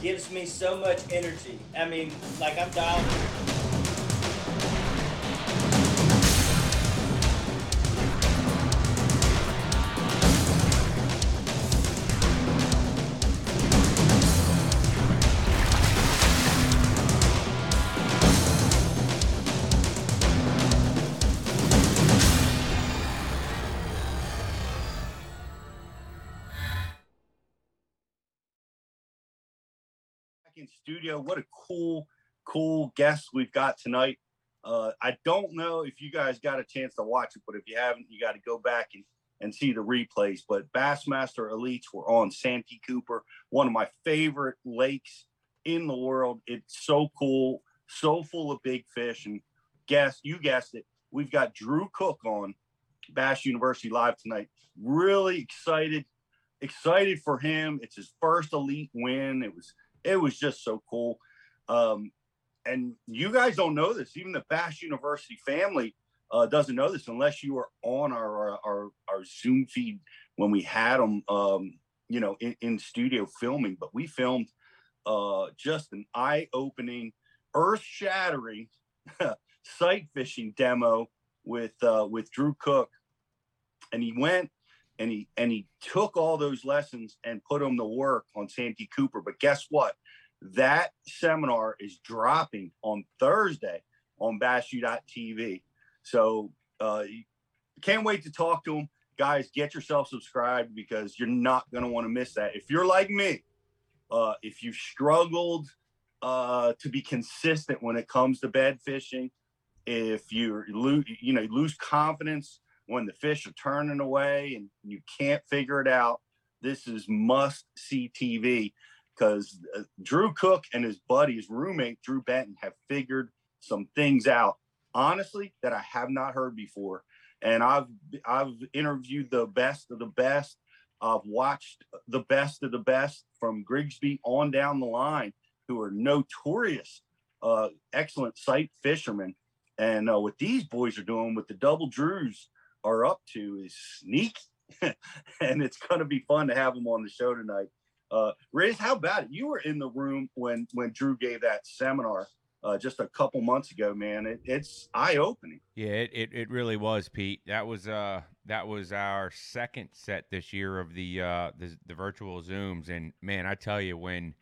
gives me so much energy. I mean, like I'm dialed. Studio. What a cool, cool guest we've got tonight. Uh, I don't know if you guys got a chance to watch it, but if you haven't, you got to go back and, and see the replays. But Bassmaster Elites were on Santee Cooper, one of my favorite lakes in the world. It's so cool, so full of big fish. And guess you guessed it, we've got Drew Cook on Bass University Live tonight. Really excited, excited for him. It's his first elite win. It was it was just so cool. Um, and you guys don't know this. Even the Bass University family uh, doesn't know this unless you were on our our, our, Zoom feed when we had them, um, you know, in, in studio filming. But we filmed uh, just an eye-opening, earth-shattering sight fishing demo with uh, with Drew Cook, and he went and he and he took all those lessons and put them to work on Santee Cooper. But guess what? That seminar is dropping on Thursday on BassU.tv. So uh, can't wait to talk to him, guys. Get yourself subscribed because you're not going to want to miss that. If you're like me, uh, if you struggled uh, to be consistent when it comes to bed fishing, if you lose, you know, lose confidence when the fish are turning away and you can't figure it out, this is must see TV because uh, Drew Cook and his buddy, his roommate Drew Benton, have figured some things out. Honestly, that I have not heard before, and I've I've interviewed the best of the best. I've watched the best of the best from Grigsby on down the line, who are notorious, uh, excellent sight fishermen. And uh, what these boys are doing with the double Drews are up to is sneaky, and it's going to be fun to have them on the show tonight. Uh, Riz, how about it? You were in the room when when Drew gave that seminar uh, just a couple months ago, man. It, it's eye opening. Yeah, it, it, it really was, Pete. That was uh that was our second set this year of the uh the, the virtual zooms, and man, I tell you when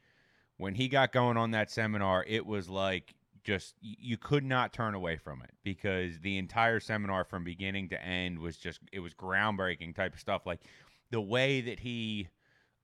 when he got going on that seminar, it was like just you could not turn away from it because the entire seminar from beginning to end was just it was groundbreaking type of stuff. Like the way that he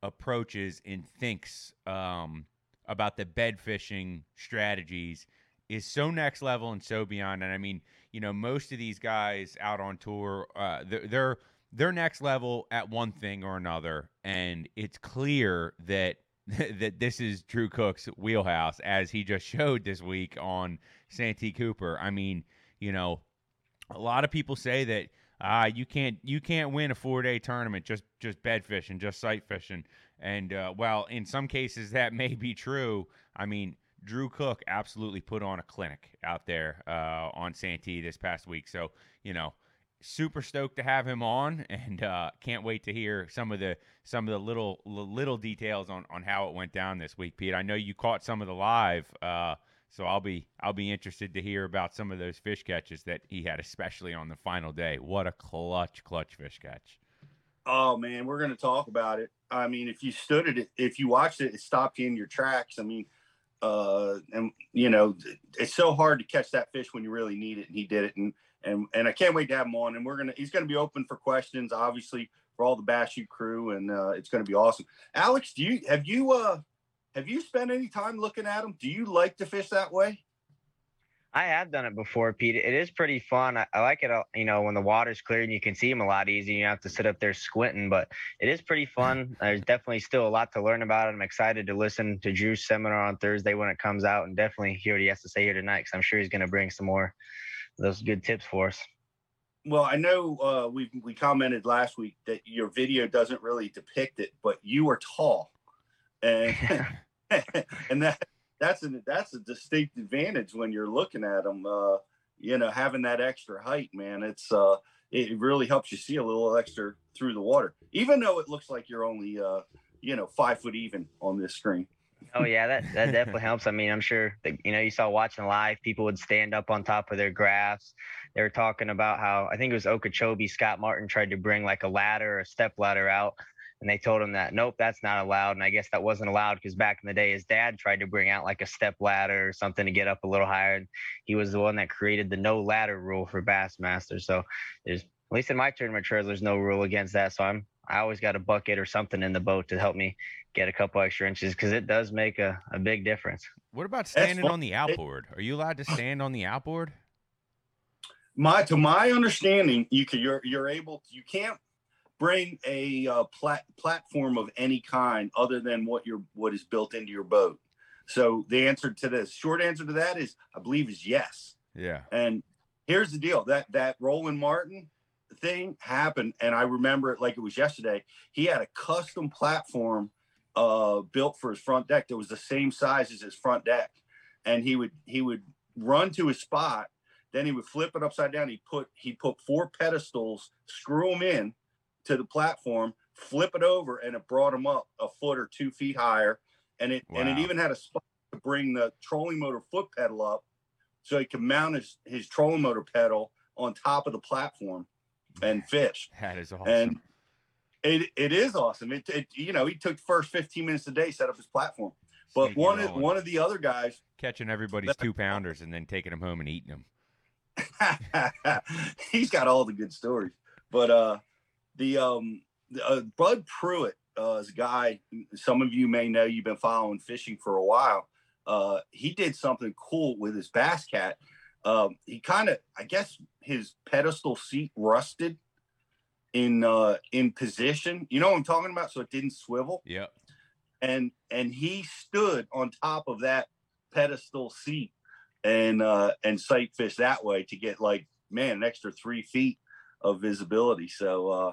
approaches and thinks um, about the bed fishing strategies is so next level and so beyond. And i mean you know most of these guys out on tour uh, they're, they're they're next level at one thing or another. And it's clear that that this is Drew Cook's wheelhouse, as he just showed this week on Santee Cooper. I mean, you know, a lot of people say that ah, you can't you can't win a four day tournament just just bed fishing, just sight fishing. And uh, well, in some cases that may be true. I mean, Drew Cook absolutely put on a clinic out there uh, on Santee this past week. So you know, super stoked to have him on, and uh, can't wait to hear some of the some of the little little details on on how it went down this week, Pete. I know you caught some of the live, uh, so I'll be I'll be interested to hear about some of those fish catches that he had, especially on the final day. What a clutch, clutch fish catch! Oh man, we're going to talk about it. I mean, if you stood it, if you watched it, it stopped you in your tracks. I mean, uh, and you know, it's so hard to catch that fish when you really need it, and he did it. And and and I can't wait to have him on. And we're gonna, he's gonna be open for questions, obviously, for all the Bass U crew, and uh, it's gonna be awesome. Alex, do you have you uh have you spent any time looking at them? Do you like to fish that way? I have done it before, Pete. It is pretty fun. I, I like it, uh, you know, when the water's clear and you can see them a lot easier. You have to sit up there squinting, but it is pretty fun. There's definitely still a lot to learn about it. I'm excited to listen to Drew's seminar on Thursday when it comes out and definitely hear what he has to say here tonight because I'm sure he's going to bring some more those good tips for us. Well, I know uh, we we commented last week that your video doesn't really depict it, but you are tall, and and that that's a that's a distinct advantage when you're looking at them. Uh, you know, having that extra height, man, it's uh, it really helps you see a little extra through the water, even though it looks like you're only uh, you know, five foot even on this screen. Oh yeah, that that definitely helps. I mean, I'm sure that you know you saw watching live, people would stand up on top of their graphs. They were talking about how I think it was Okeechobee. Scott Martin tried to bring like a ladder, or a step ladder out, and they told him that nope, that's not allowed. And I guess that wasn't allowed because back in the day, his dad tried to bring out like a step ladder or something to get up a little higher. And he was the one that created the no ladder rule for Bassmaster. So there's at least in my tournament trails, there's no rule against that. So I'm I always got a bucket or something in the boat to help me get a couple extra inches because it does make a, a big difference. What about standing on the outboard? Are you allowed to stand on the outboard? My to my understanding, you can you're you're able you can't bring a uh, plat- platform of any kind other than what your what is built into your boat. So the answer to this short answer to that is I believe is yes. Yeah. And here's the deal that that Roland Martin thing happened, and I remember it like it was yesterday. He had a custom platform uh, built for his front deck that was the same size as his front deck, and he would he would run to his spot, then he would flip it upside down. He put he put four pedestals, screw them in to the platform, flip it over, and it brought him up a foot or two feet higher, and it and it even had a spot to bring the trolling motor foot pedal up, so he could mount his his trolling motor pedal on top of the platform and fish. That is awesome. And it it is awesome. It, it you know he took the first 15 minutes a day set up his platform. But Sneaky one of one of the other guys, catching everybody's two pounders and then taking them home and eating them. he's got all the good stories. But uh the um uh, Bud Pruitt uh, is a guy some of you may know you've been following fishing for a while. Uh, he did something cool with his bass cat. Um, he kind of, I guess, his pedestal seat rusted in uh, in position. You know what I'm talking about? So it didn't swivel. Yep. and and he stood on top of that pedestal seat and uh and sight fish that way to get like man an extra three feet of visibility so uh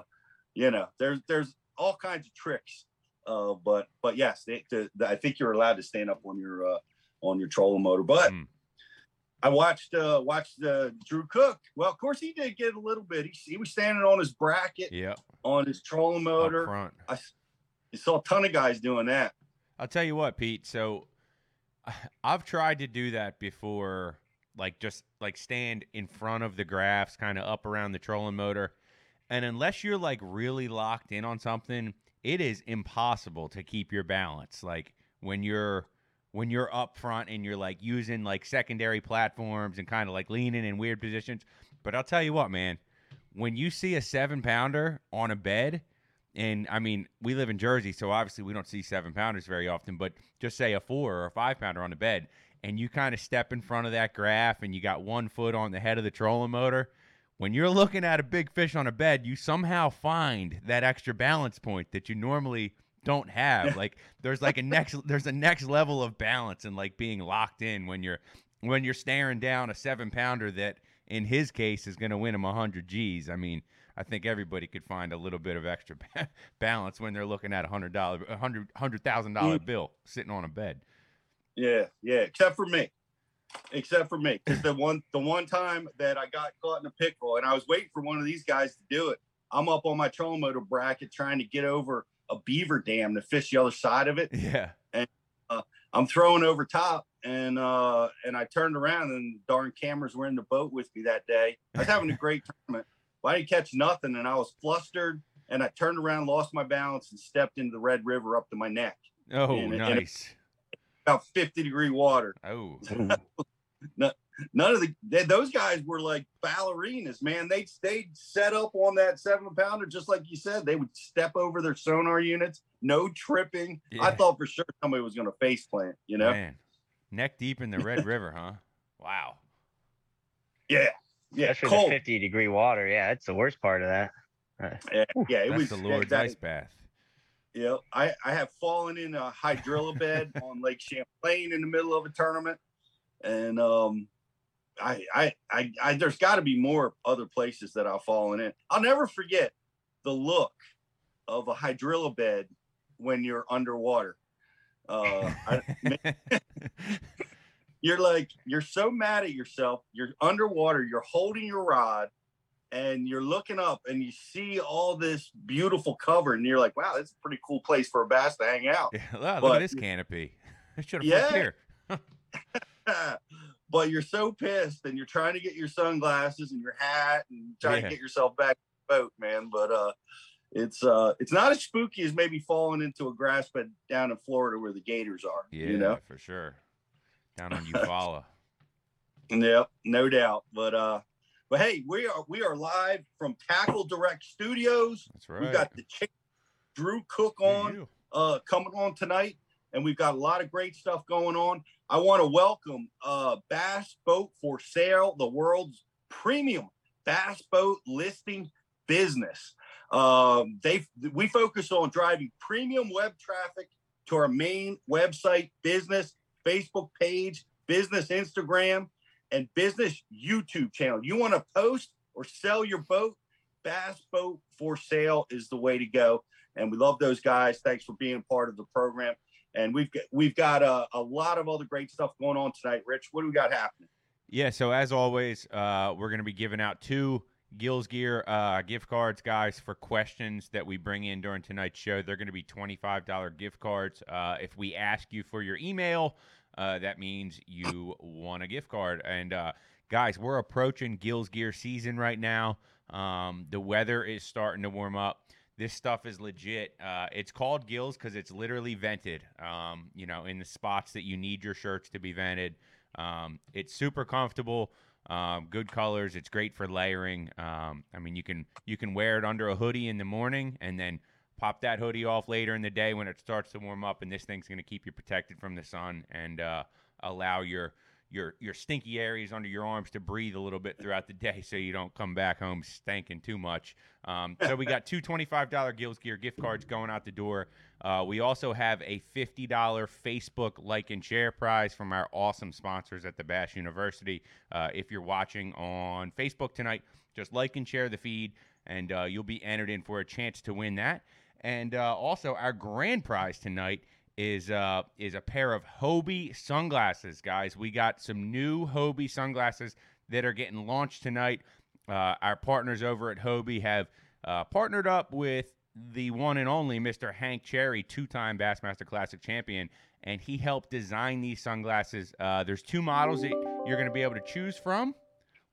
you know there's there's all kinds of tricks uh but but yes they, the, the- i think you're allowed to stand up on your uh on your trolling motor but Mm. I watched uh watched uh Drew Cook. Well, of course he did get a little bit. He, he was standing on his bracket Yep. on his trolling motor. front. I I saw a ton of guys doing that. I'll tell you what, Pete. So I've tried to do that before, like just like stand in front of the graphs, kind of up around the trolling motor. And unless you're like really locked in on something, it is impossible to keep your balance. Like when you're when you're up front and you're like using like secondary platforms and kind of like leaning in weird positions. But I'll tell you what, man, when you see a seven pounder on a bed, and I mean, we live in Jersey, so obviously we don't see seven pounders very often, but just say a four or a five pounder on the bed, and you kind of step in front of that graph and you got one foot on the head of the trolling motor. When you're looking at a big fish on a bed, you somehow find that extra balance point that you normally don't have. like there's like a next there's a next level of balance and like being locked in when you're when you're staring down a seven pounder that in his case is going to win him 100 G's. I mean, I think everybody could find a little bit of extra balance when they're looking at a hundred dollar, a hundred hundred thousand dollar mm. bill sitting on a bed. Yeah, yeah, except for me. Except for me. Because the one the one time that I got caught in a pickle and I was waiting for one of these guys to do it. I'm up on my trolling motor bracket trying to get over a beaver dam to fish the other side of it. Yeah, And uh, I'm throwing over top and uh and I turned around and darn cameras were in the boat with me that day. I was having a great tournament. But I didn't catch nothing and I was flustered and I turned around, lost my balance, and stepped into the Red River up to my neck. Oh, And- and- nice. About 50 degree water. Oh, none of the they, those guys were like ballerinas, man. They they set up on that seven pounder just like you said. They would step over their sonar units, no tripping. I thought for sure somebody was going to face plant. You know, man, neck deep in the Red River, huh? Wow. Yeah, yeah, Especially cold. the 50 degree water. Yeah, that's the worst part of that. Yeah, yeah, it That's was the yeah, Lord's that- ice bath. Yeah, I, I have fallen in a hydrilla bed on Lake Champlain in the middle of a tournament, and um, I I I, I there's got to be more other places that I've fallen in. I'll never forget the look of a hydrilla bed when you're underwater. Uh, I, you're like you're so mad at yourself. You're underwater. You're holding your rod, and you're looking up, and you see all this beautiful cover, and you're like, "Wow, that's a pretty cool place for a bass to hang out." Yeah, look, But- at this canopy. I should have Yeah. here. but you're so pissed, and you're trying to get your sunglasses and your hat, and trying Yeah. to get yourself back to the boat, man. But uh, it's uh, it's not as spooky as maybe falling into a grass bed down in Florida where the gators are. Yeah, you know. for sure. Down on Eufaula. Yep, no doubt. But uh, but hey, we are we are live from Tackle Direct Studios. That's right. We've got the chick Drew Cook on uh coming on tonight, and we've got a lot of great stuff going on. I want to welcome uh Bass Boat for Sale, the world's premium bass boat listing business. Um, they we focus on driving premium web traffic to our main website, business Facebook page, business Instagram, and business YouTube channel. You want to post or sell your boat? Bass Boat for Sale is the way to go. And we love those guys. Thanks for being part of the program. And we've got we've got a, a lot of other great stuff going on tonight. Rich, what do we got happening? Yeah, so as always, uh, we're going to be giving out two Gills Gear uh, gift cards, guys, for questions that we bring in during tonight's show. They're going to be $25 gift cards. Uh, if we ask you for your email, uh, that means you won a gift card. And uh, guys, we're approaching Gills Gear season right now. Um, the weather is starting to warm up. This stuff is legit. Uh, it's called Gills because it's literally vented. Um, you know, in the spots that you need your shirts to be vented. Um, it's super comfortable. Um, good colors. It's great for layering. Um, I mean, you can you can wear it under a hoodie in the morning and then pop that hoodie off later in the day when it starts to warm up. And this thing's going to keep you protected from the sun and uh, allow your your your stinky areas under your arms to breathe a little bit throughout the day, so you don't come back home stinking too much. Um, so we got two twenty-five dollar Gills Gear gift cards going out the door. Uh, we also have a fifty dollar Facebook like and share prize from our awesome sponsors at the Bass University. Uh, if you're watching on Facebook tonight, just like and share the feed, and uh, you'll be entered in for a chance to win that. And uh, also, our grand prize tonight is uh, is a pair of Hobie sunglasses, guys. We got some new Hobie sunglasses that are getting launched tonight. Uh, our partners over at Hobie have uh, partnered up with the one and only Mr. Hank Cherry, two-time Bassmaster Classic champion, and he helped design these sunglasses. Uh, there's two models that you're going to be able to choose from.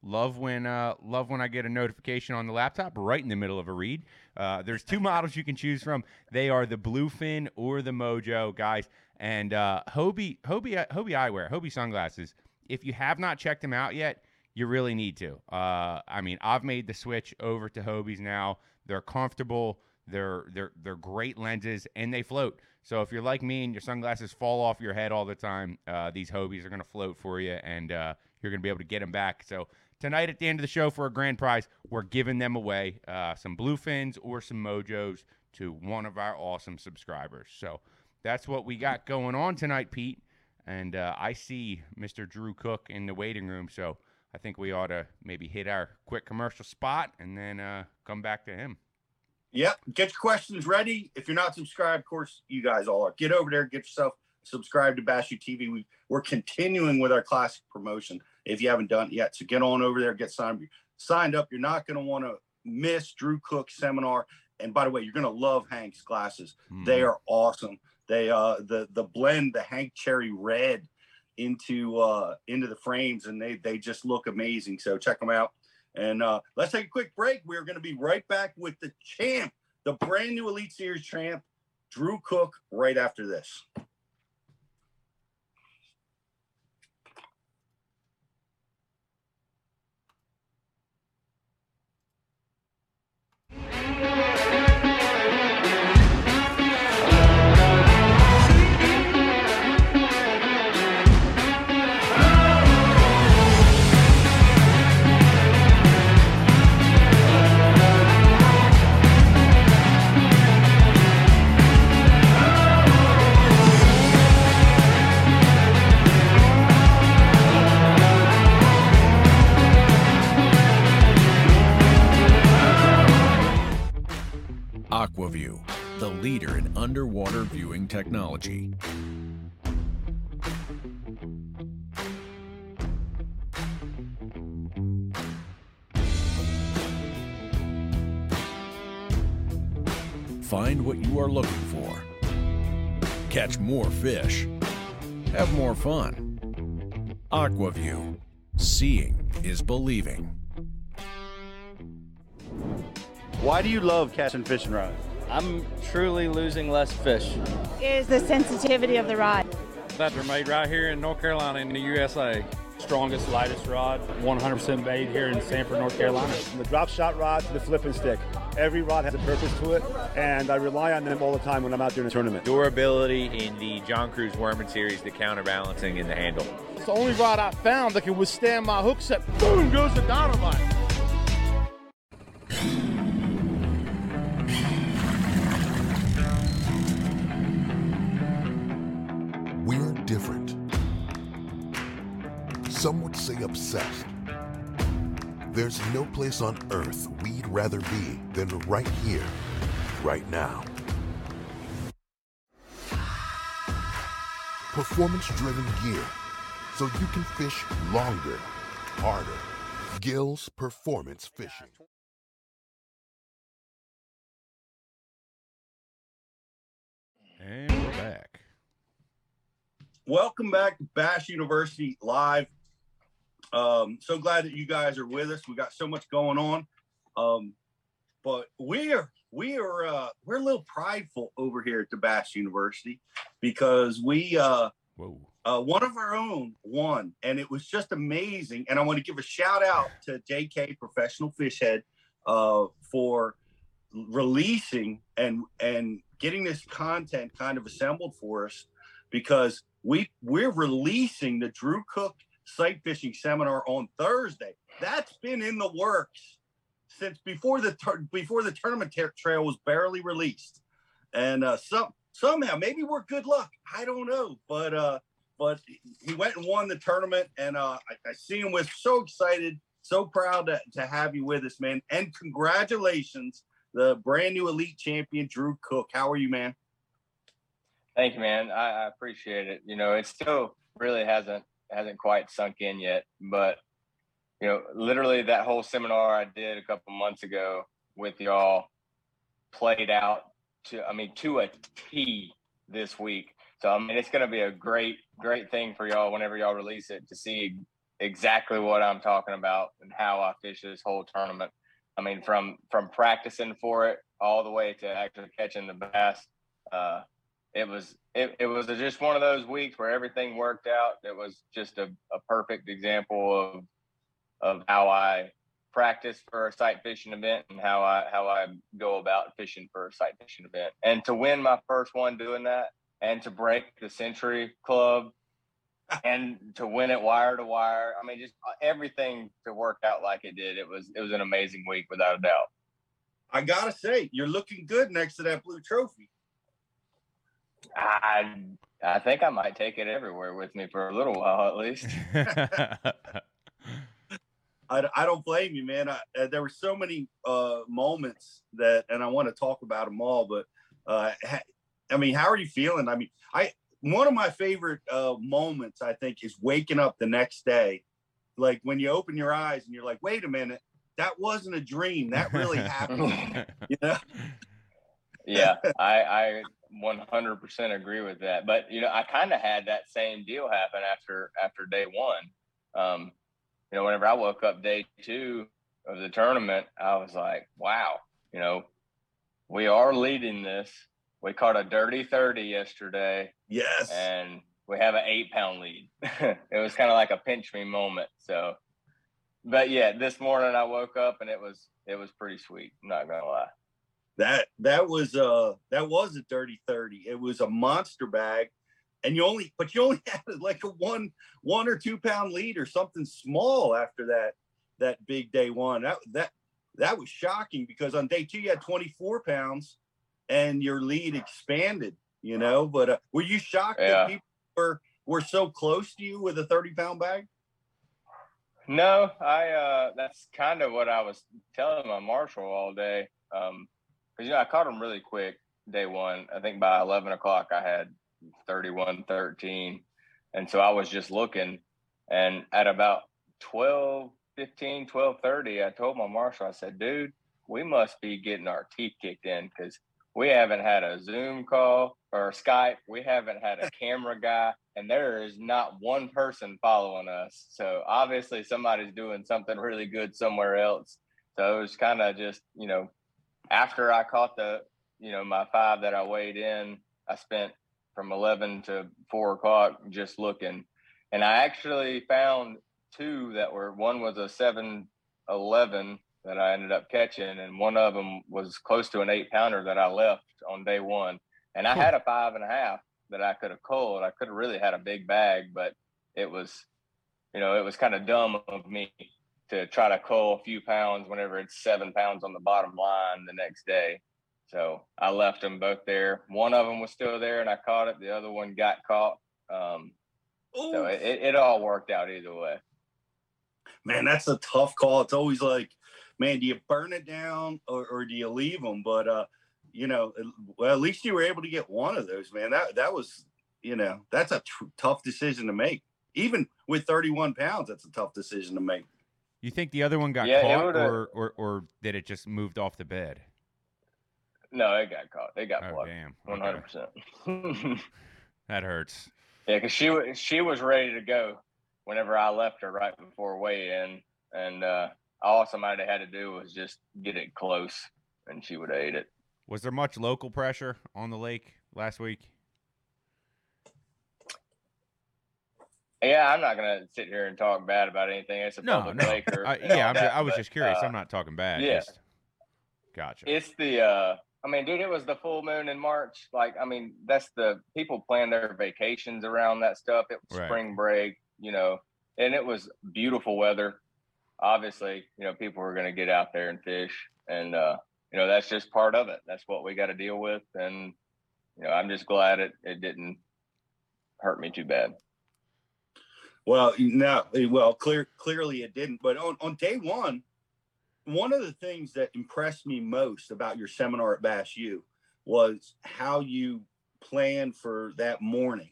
Love when uh, love when I get a notification on the laptop right in the middle of a read. Uh, there's two models you can choose from. They are the Bluefin or the Mojo, guys. And uh, Hobie Hobie Hobie eyewear, Hobie sunglasses. If you have not checked them out yet, you really need to. Uh, I mean, I've made the switch over to Hobies now. They're comfortable. They're they're they're great lenses and they float. So if you're like me and your sunglasses fall off your head all the time, uh, these Hobies are going to float for you, and uh, you're going to be able to get them back. So tonight at the end of the show for a grand prize, we're giving them away uh, some Bluefins or some Mojos to one of our awesome subscribers. So that's what we got going on tonight, Pete. And uh, I see Mr. Drew Cook in the waiting room, so I think we ought to maybe hit our quick commercial spot and then uh, come back to him. Yep. Get your questions ready. If you're not subscribed, of course, you guys all are. Get over there, get yourself subscribed to Bass U TV. We, we're continuing with our classic promotion if you haven't done it yet. So get on over there, get signed, signed up. You're not going to want to miss Drew Cook's seminar. And by the way, you're going to love Hank's glasses. They Mm. are awesome. They uh the the blend the Hank Cherry red into uh into the frames and they they just look amazing. So check them out. And uh let's take a quick break. We're going to be right back with the champ, the brand new Elite Series champ, Drew Cook, right after this. Aqua-Vu, the leader in underwater viewing technology. Find what you are looking for. Catch more fish. Have more fun. Aqua-Vu. Seeing is believing. Why do you love catching fishing rods? I'm truly losing less fish. Is the sensitivity of the rod. That they're made right here in North Carolina in the USA. Strongest, lightest rod, 100% made here in Sanford, North Carolina. From the drop shot rod to the flipping stick. Every rod has a purpose to it, and I rely on them all the time when I'm out there in a tournament. Durability in the John Crews Wormman series, the counterbalancing in the handle. It's the only rod I found that can withstand my hook set. Boom goes the dynamite. Some would say obsessed. There's no place on earth we'd rather be than right here, right now. Performance driven gear, so you can fish longer, harder. Gills Performance Fishing. And we're back. Welcome back to Bass University Live. Um, so glad that you guys are with us. We got so much going on. Um, but we are we are uh, we're a little prideful over here at the Bass University because we uh, uh, one of our own won, and it was just amazing. And I want to give a shout out to JK Professional Fishhead uh, for releasing and and getting this content kind of assembled for us because we we're releasing the Drew Cook sight fishing seminar on Thursday. That's been in the works since before the tur- before the tournament tra- trail was barely released, and uh, some somehow maybe we're good luck. I don't know, but uh, but he went and won the tournament, and uh, I, I see him with so excited, so proud to, to have you with us, man, and congratulations, the brand new elite champion Drew Cook. How are you, man? Thank you, man. I, I appreciate it. You know, it still really hasn't hasn't quite sunk in yet, but you know, literally that whole seminar I did a couple months ago with y'all played out to I mean to a T this week. So I mean it's gonna be a great, great thing for y'all whenever y'all release it to see exactly what I'm talking about and how I fish this whole tournament. I mean from from practicing for it all the way to actually catching the bass. Uh it was it, it was just one of those weeks where everything worked out. It was just a, a perfect example of of how I practice for a sight fishing event and how I how I go about fishing for a sight fishing event. And to win my first one doing that and to break the Century Club and to win it wire to wire. I mean just uh, everything to work out like it did. It was it was an amazing week without a doubt. I gotta say, you're looking good next to that blue trophy. I I think I might take it everywhere with me for a little while at least. I, I don't blame you, man. I, uh, there were so many uh, moments that, and I want to talk about them all. But uh, ha, I mean, how are you feeling? I mean, I one of my favorite uh, moments I think is waking up the next day, like when you open your eyes and you're like, wait a minute, that wasn't a dream. That really happened. you know? yeah, I, I 100% agree with that. But you know, I kind of had that same deal happen after after day one. Um, you know, whenever I woke up day two of the tournament, I was like, wow, you know, we are leading this. We caught a dirty 30 yesterday. Yes. And we have an eight pound lead. it was kind of like a pinch me moment. So, but yeah, this morning I woke up and it was, it was pretty sweet. I'm not going to lie that that was uh that was a dirty 30 it was a monster bag and you only but you only had like a one one or two pound lead or something small after that that big day one. That that that was shocking because on day two you had 24 pounds and your lead expanded you know but uh, were you shocked yeah. that people were were so close to you with a 30 pound bag? No i uh that's kind of what i was telling my marshal all day. Um because you know I caught them really quick day one. I think by eleven o'clock I had 31, 13. and so I was just looking, and at about 12, 15, 12, 30, I told my marshal, I said, dude, we must be getting our teeth kicked in because we haven't had a Zoom call or Skype. We haven't had a camera guy, and there is not one person following us. So obviously, somebody's doing something really good somewhere else. So it was kind of just, you know, after I caught the, you know, my five that I weighed in, I spent from 11 to four o'clock just looking. And I actually found two that were one was a 711 that I ended up catching, and one of them was close to an eight pounder that I left on day one. And I hmm. had a five and a half that I could have culled. I could have really had a big bag, but it was, you know, it was kind of dumb of me to try to cull a few pounds whenever it's seven pounds on the bottom line the next day. So I left them both there. One of them was still there, and I caught it. The other one got caught. Um, so it, it all worked out either way. Man, that's a tough call. It's always like, man, do you burn it down or, or do you leave them? But uh, you know, well, at least you were able to get one of those, man. That that was, you know, that's a tough decision to make. Even with 31 pounds, that's a tough decision to make. You think the other one got Yeah, caught, or, or or did it just moved off the bed? No, it got caught. It got Oh, damn. One hundred percent. That hurts. Yeah, because she was she was ready to go whenever I left her right before weigh in, and uh, all somebody had to do was just get it close, and she would have ate it. Was there much local pressure on the lake last week? Yeah, I'm not gonna sit here and talk bad about anything. It's a No, public no. lake. or- I, yeah, I'm just, I was but, just curious. uh, I'm not talking bad. yeah. Just, gotcha. It's the uh I mean, dude, it was the full moon in March. Like, I mean, that's the people plan their vacations around that stuff. It was Right. spring break, you know, and it was beautiful weather. Obviously, you know, people were gonna get out there and fish. And uh, you know, that's just part of it. That's what we gotta deal with. And you know, I'm just glad it, it didn't hurt me too bad. Well, no, well, clear, clearly it didn't. But on, on day one, one of the things that impressed me most about your seminar at Bass U was how you planned for that morning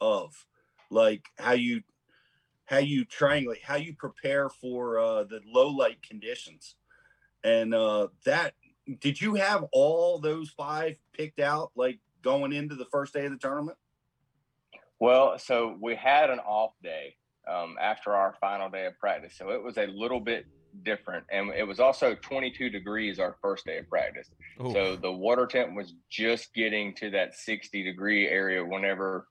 of like how you how you triangulate how you prepare for uh the low light conditions and uh that did you have all those five picked out like going into the first day of the tournament Well, so we had an off day um, after our final day of practice. So it was a little bit different. And it was also 22 degrees our first day of practice. Ooh. So the water temp was just getting to that 60 degree area whenever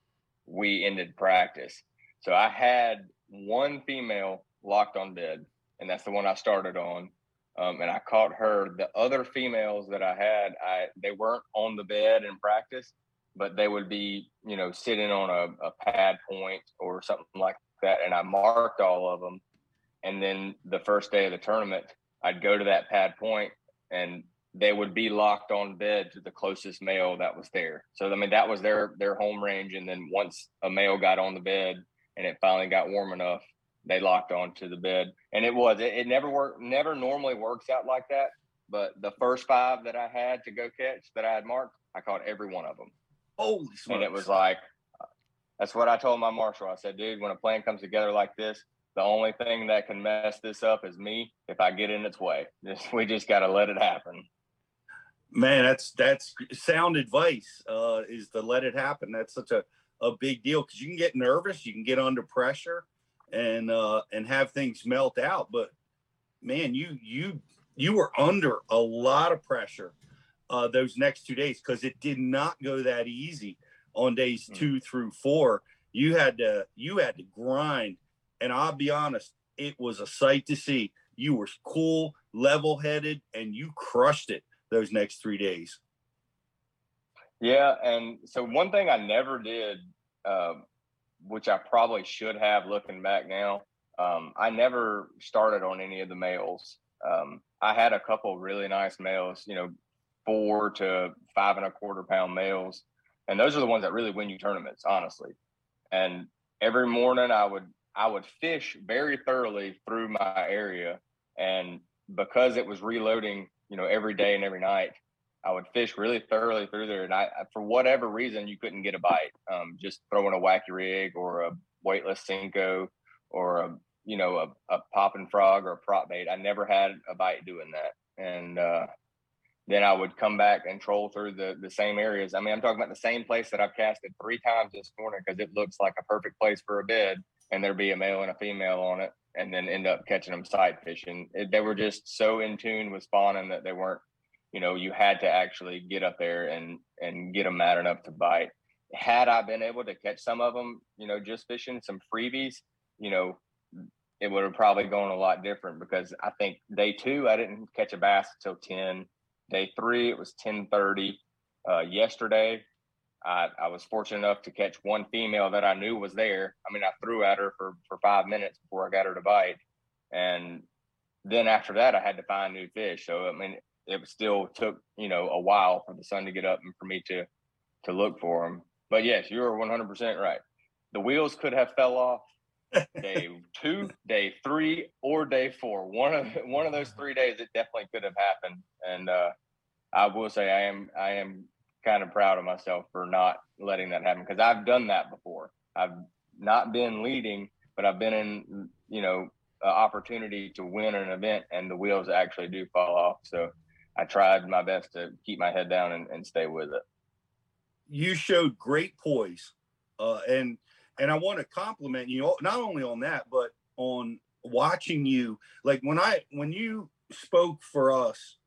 we ended practice. So I had one female locked on bed, and that's the one I started on. Um, and I caught her. The other females that I had, I they weren't on the bed in practice, but they would be, you know, sitting on a, a pad point or something like that. And I marked all of them. And then the first day of the tournament, I'd go to that pad point and they would be locked on bed to the closest male that was there. So I mean that was their their home range. And then once a male got on the bed and it finally got warm enough, they locked onto the bed. And it was it, it never worked never normally works out like that. But the first five that I had to go catch that I had marked, I caught every one of them. Holy And it was like that's what I told my marshal. I said, dude, when a plan comes together like this, the only thing that can mess this up is me if I get in its way. Just, we just got to let it happen. Man, that's that's sound advice. Uh, is to let it happen. That's such a, a big deal because you can get nervous, you can get under pressure, and uh, and have things melt out. But man, you you you were under a lot of pressure uh, those next two days because it did not go that easy on days two through four. You had to you had to grind, and I'll be honest, it was a sight to see. You were cool, level headed, and you crushed it those next three days. Yeah, and so one thing I never did, um, which I probably should have looking back now, um, I never started on any of the males. Um, I had a couple really nice males, you know, four to five and a quarter pound males, and those are the ones that really win you tournaments, honestly. And every morning I would I would fish very thoroughly through my area, and because it was reloading, you know, every day and every night, I would fish really thoroughly through there, and I, for whatever reason, you couldn't get a bite. Um, just throwing a wacky rig or a weightless Senko or a you know a, a popping frog or a prop bait. I never had a bite doing that, and uh, then I would come back and troll through the the same areas. I mean, I'm talking about the same place that I've casted three times this morning because it looks like a perfect place for a bed, and there'd be a male and a female on it, and then end up catching them sight fishing. It, they were just so in tune with spawning that they weren't you know, you had to actually get up there and and get them mad enough to bite. Had I been able to catch some of them, you know, just fishing some freebies, you know, it would have probably gone a lot different because I think day two I didn't catch a bass until ten. Day three it was ten thirty. Uh, yesterday, I, I was fortunate enough to catch one female that I knew was there. I mean, I threw at her for for five minutes before I got her to bite, and then after that I had to find new fish. So I mean, it still took you know a while for the sun to get up and for me to to look for them. But yes, you are 100% right. The wheels could have fell off day two, day three, or day four. One of one of those three days, it definitely could have happened. And uh, I will say, I am I am kind of proud of myself for not letting that happen because I've done that before. I've not been leading, but I've been in you know opportunity to win an event, and the wheels actually do fall off. So I tried my best to keep my head down and, and stay with it. You showed great poise, uh, and and I want to compliment you not only on that, but on watching you. Like when I when you spoke for us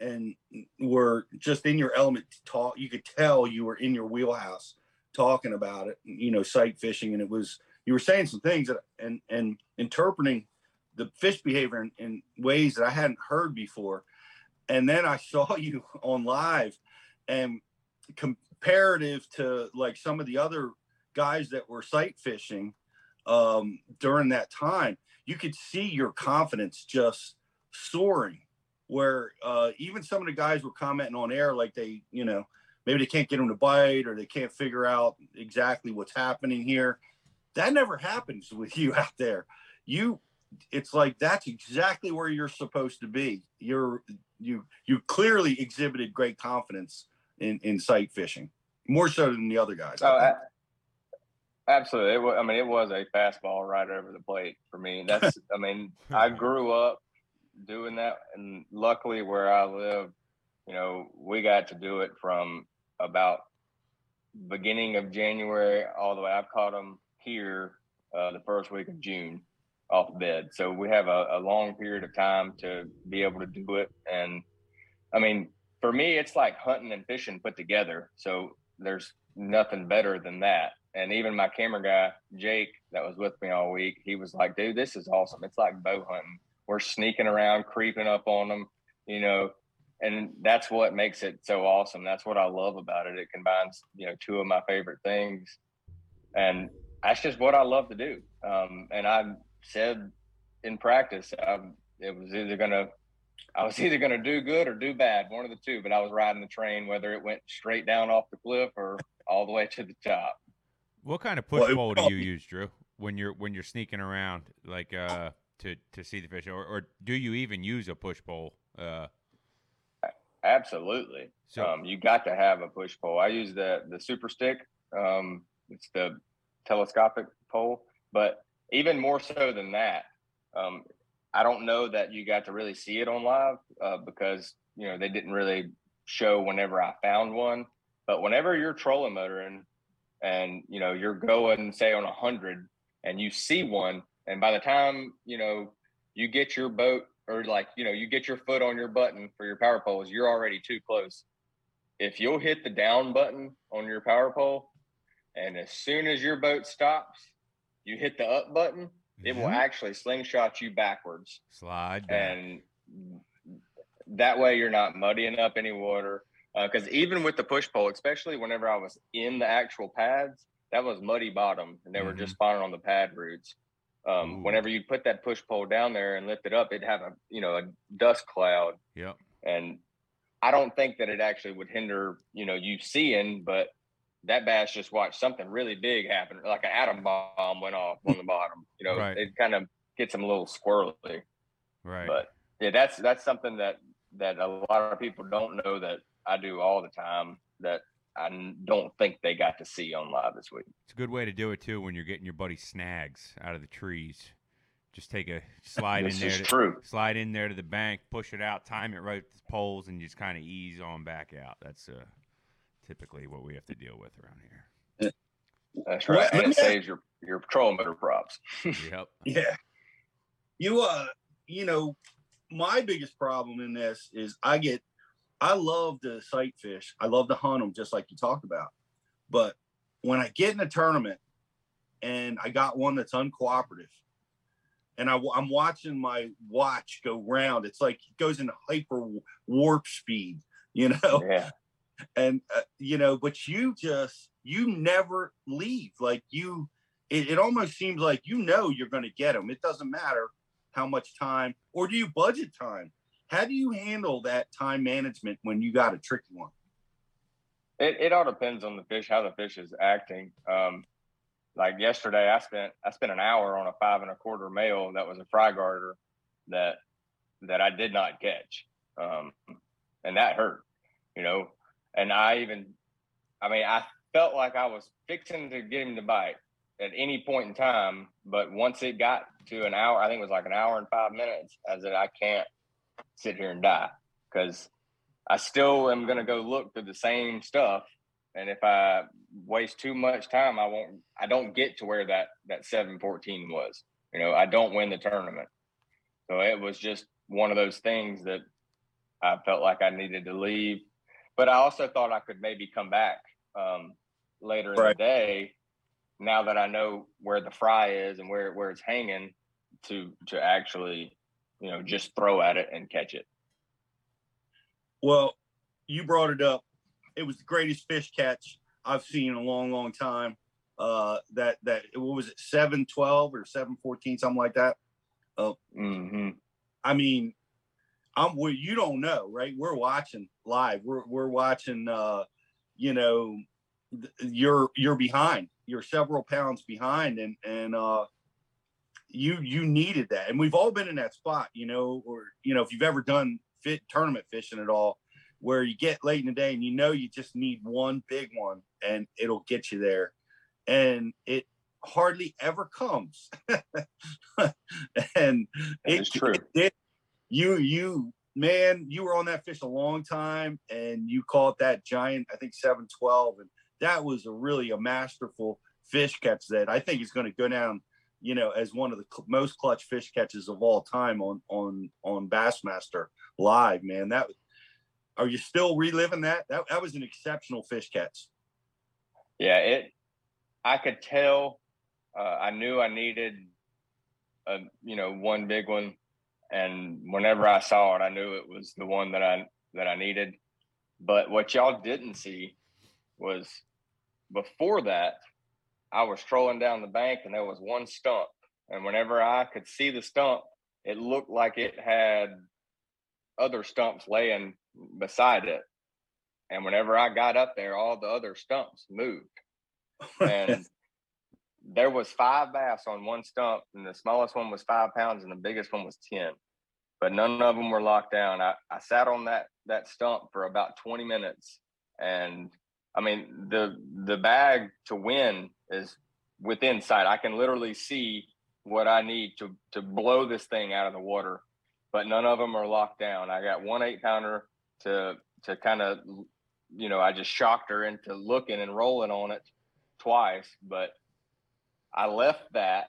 and were just in your element to talk, you could tell you were in your wheelhouse talking about it. You know, sight fishing, and it was you were saying some things that and and interpreting the fish behavior in, in ways that I hadn't heard before and then I saw you on live and comparative to like some of the other guys that were sight fishing um, during that time, you could see your confidence just soaring. Where uh, even some of the guys were commenting on air, like they, you know, maybe they can't get them to bite or they can't figure out exactly what's happening here. That never happens with you out there. You, it's like that's exactly where you're supposed to be. You're you you clearly exhibited great confidence in in sight fishing, more so than the other guys. Oh, absolutely. It was, I mean, it was a fastball right over the plate for me. That's. I mean, I grew up doing that, and luckily where I live, you know, we got to do it from about beginning of January all the way. I've caught them here uh, the first week of June off bed. So we have a, a long period of time to be able to do it. And I mean, for me, it's like hunting and fishing put together. So there's nothing better than that. And even my camera guy, Jake, that was with me all week, he was like, dude, this is awesome. It's like bow hunting. We're sneaking around, creeping up on them, you know, and that's what makes it so awesome. That's what I love about it. It combines, you know, two of my favorite things. And that's just what I love to do. Um, and I'm said in practice, um, it was either gonna, I was either gonna do good or do bad, one of the two. But I was riding the train, whether it went straight down off the cliff or all the way to the top. What kind of push well, pole do you use, Drew, when you're when you're sneaking around, like uh, to to see the fish, or, or do you even use a push pole? Uh, Absolutely. So um, you got to have a push pole. I use the the super stick. Um, it's the telescopic pole, but even more so than that, um, I don't know that you got to really see it on live uh, because you know they didn't really show whenever I found one. But whenever you're trolling motoring and you know you're going say on a hundred and you see one, and by the time you know you get your boat or like you know you get your foot on your button for your power poles, you're already too close. If you'll hit the down button on your power pole, and as soon as your boat stops, you hit the up button, it will mm-hmm. actually slingshot you backwards. Slide. Back. And that way you're not muddying up any water. Because uh, even with the push pole, especially whenever I was in the actual pads, that was muddy bottom and they mm-hmm. were just mm-hmm. spawning on the pad roots. Um, whenever you put that push pole down there and lift it up, it'd have a you know a dust cloud. Yep. And I don't think that it actually would hinder you know you seeing, but that bass just watched something really big happen, like an atom bomb went off on the bottom. You know, right. it kind of gets them a little squirrely. Right. But yeah, that's that's something that that a lot of people don't know that I do all the time that I don't think they got to see on live this week. It's a good way to do it too when you're getting your buddy snags out of the trees. Just take a slide This in there. is to- true. Slide in there to the bank, push it out, time it right with the poles, and just kind of ease on back out. That's uh, typically what we have to deal with around here. That's right, and it saves your your patrol motor props. yep. Yeah. You uh you know, my biggest problem in this is I get I love to sight fish. I love to hunt them just like you talked about. But when I get in a tournament and I got one that's uncooperative and I, am watching my watch go round, it's like it goes into hyper warp speed, you know? Yeah. And, uh, you know, but you just, you never leave. Like you, it, it almost seems like you know you're going to get them. It doesn't matter how much time, or do you budget time? How do you handle that time management when you got a tricky one? It, it all depends on the fish, how the fish is acting. Um, like yesterday, I spent I spent an hour on a five and a quarter male that was a fry guarder that that I did not catch, um, and that hurt, you know. And I even, I mean, I felt like I was fixing to get him to bite at any point in time, but once it got to an hour, I think it was like an hour and five minutes. I said, I can't sit here and die because I still am going to go look through the same stuff. And if I waste too much time, I won't, I don't get to where that, that 714 was, you know, I don't win the tournament. So it was just one of those things that I felt like I needed to leave. But I also thought I could maybe come back um, later in the day now that I know where the fry is and where, where it's hanging to, to actually, you know, just throw at it and catch it. Well, you brought it up. It was the greatest fish catch I've seen in a long, long time. Uh, that that what was it, seven twelve or seven fourteen, something like that. Uh, mm-hmm. I mean, I'm well, you don't know, right? We're watching live. We're we're watching. Uh, you know, th- you're you're behind. You're several pounds behind, and and uh, you you needed that, and we've all been in that spot, you know, or you know, if you've ever done fit tournament fishing at all, where you get late in the day and you know you just need one big one, and it'll get you there, and it hardly ever comes, and it, is true. it did. You you man, you were on that fish a long time, and you caught that giant, I think seven twelve, and that was a really a masterful fish catch that I think is going to go down, you know, as one of the cl- most clutch fish catches of all time on on on Bassmaster Live. Man, that are you still reliving that? That that was an exceptional fish catch. Yeah, it. I could tell. Uh, I knew I needed, a you know, one big one, and whenever I saw it, I knew it was the one that I that I needed. But what y'all didn't see was before that, I was trolling down the bank, and there was one stump, and whenever I could see the stump, it looked like it had other stumps laying beside it. And whenever I got up there, all the other stumps moved. And there was five bass on one stump, and the smallest one was five pounds, and the biggest one was ten. But none of them were locked down. I, I sat on that that stump for about 20 minutes. And I mean the the bag to win is within sight. I can literally see what I need to to blow this thing out of the water, but none of them are locked down. I got one eight pounder to to kind of you know, I just shocked her into looking and rolling on it twice, but I left that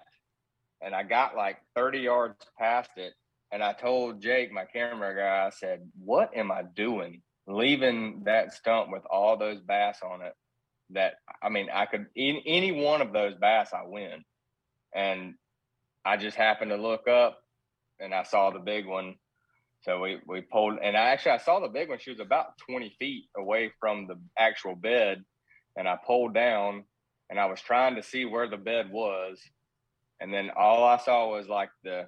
and I got like 30 yards past it. And I told Jake, my camera guy, I said, What am I doing? Leaving that stump with all those bass on it. That I mean, I could in any one of those bass, I win. And I just happened to look up and I saw the big one. So we we pulled, and I actually I saw the big one. She was about 20 feet away from the actual bed, and I pulled down, and I was trying to see where the bed was, and then all I saw was like the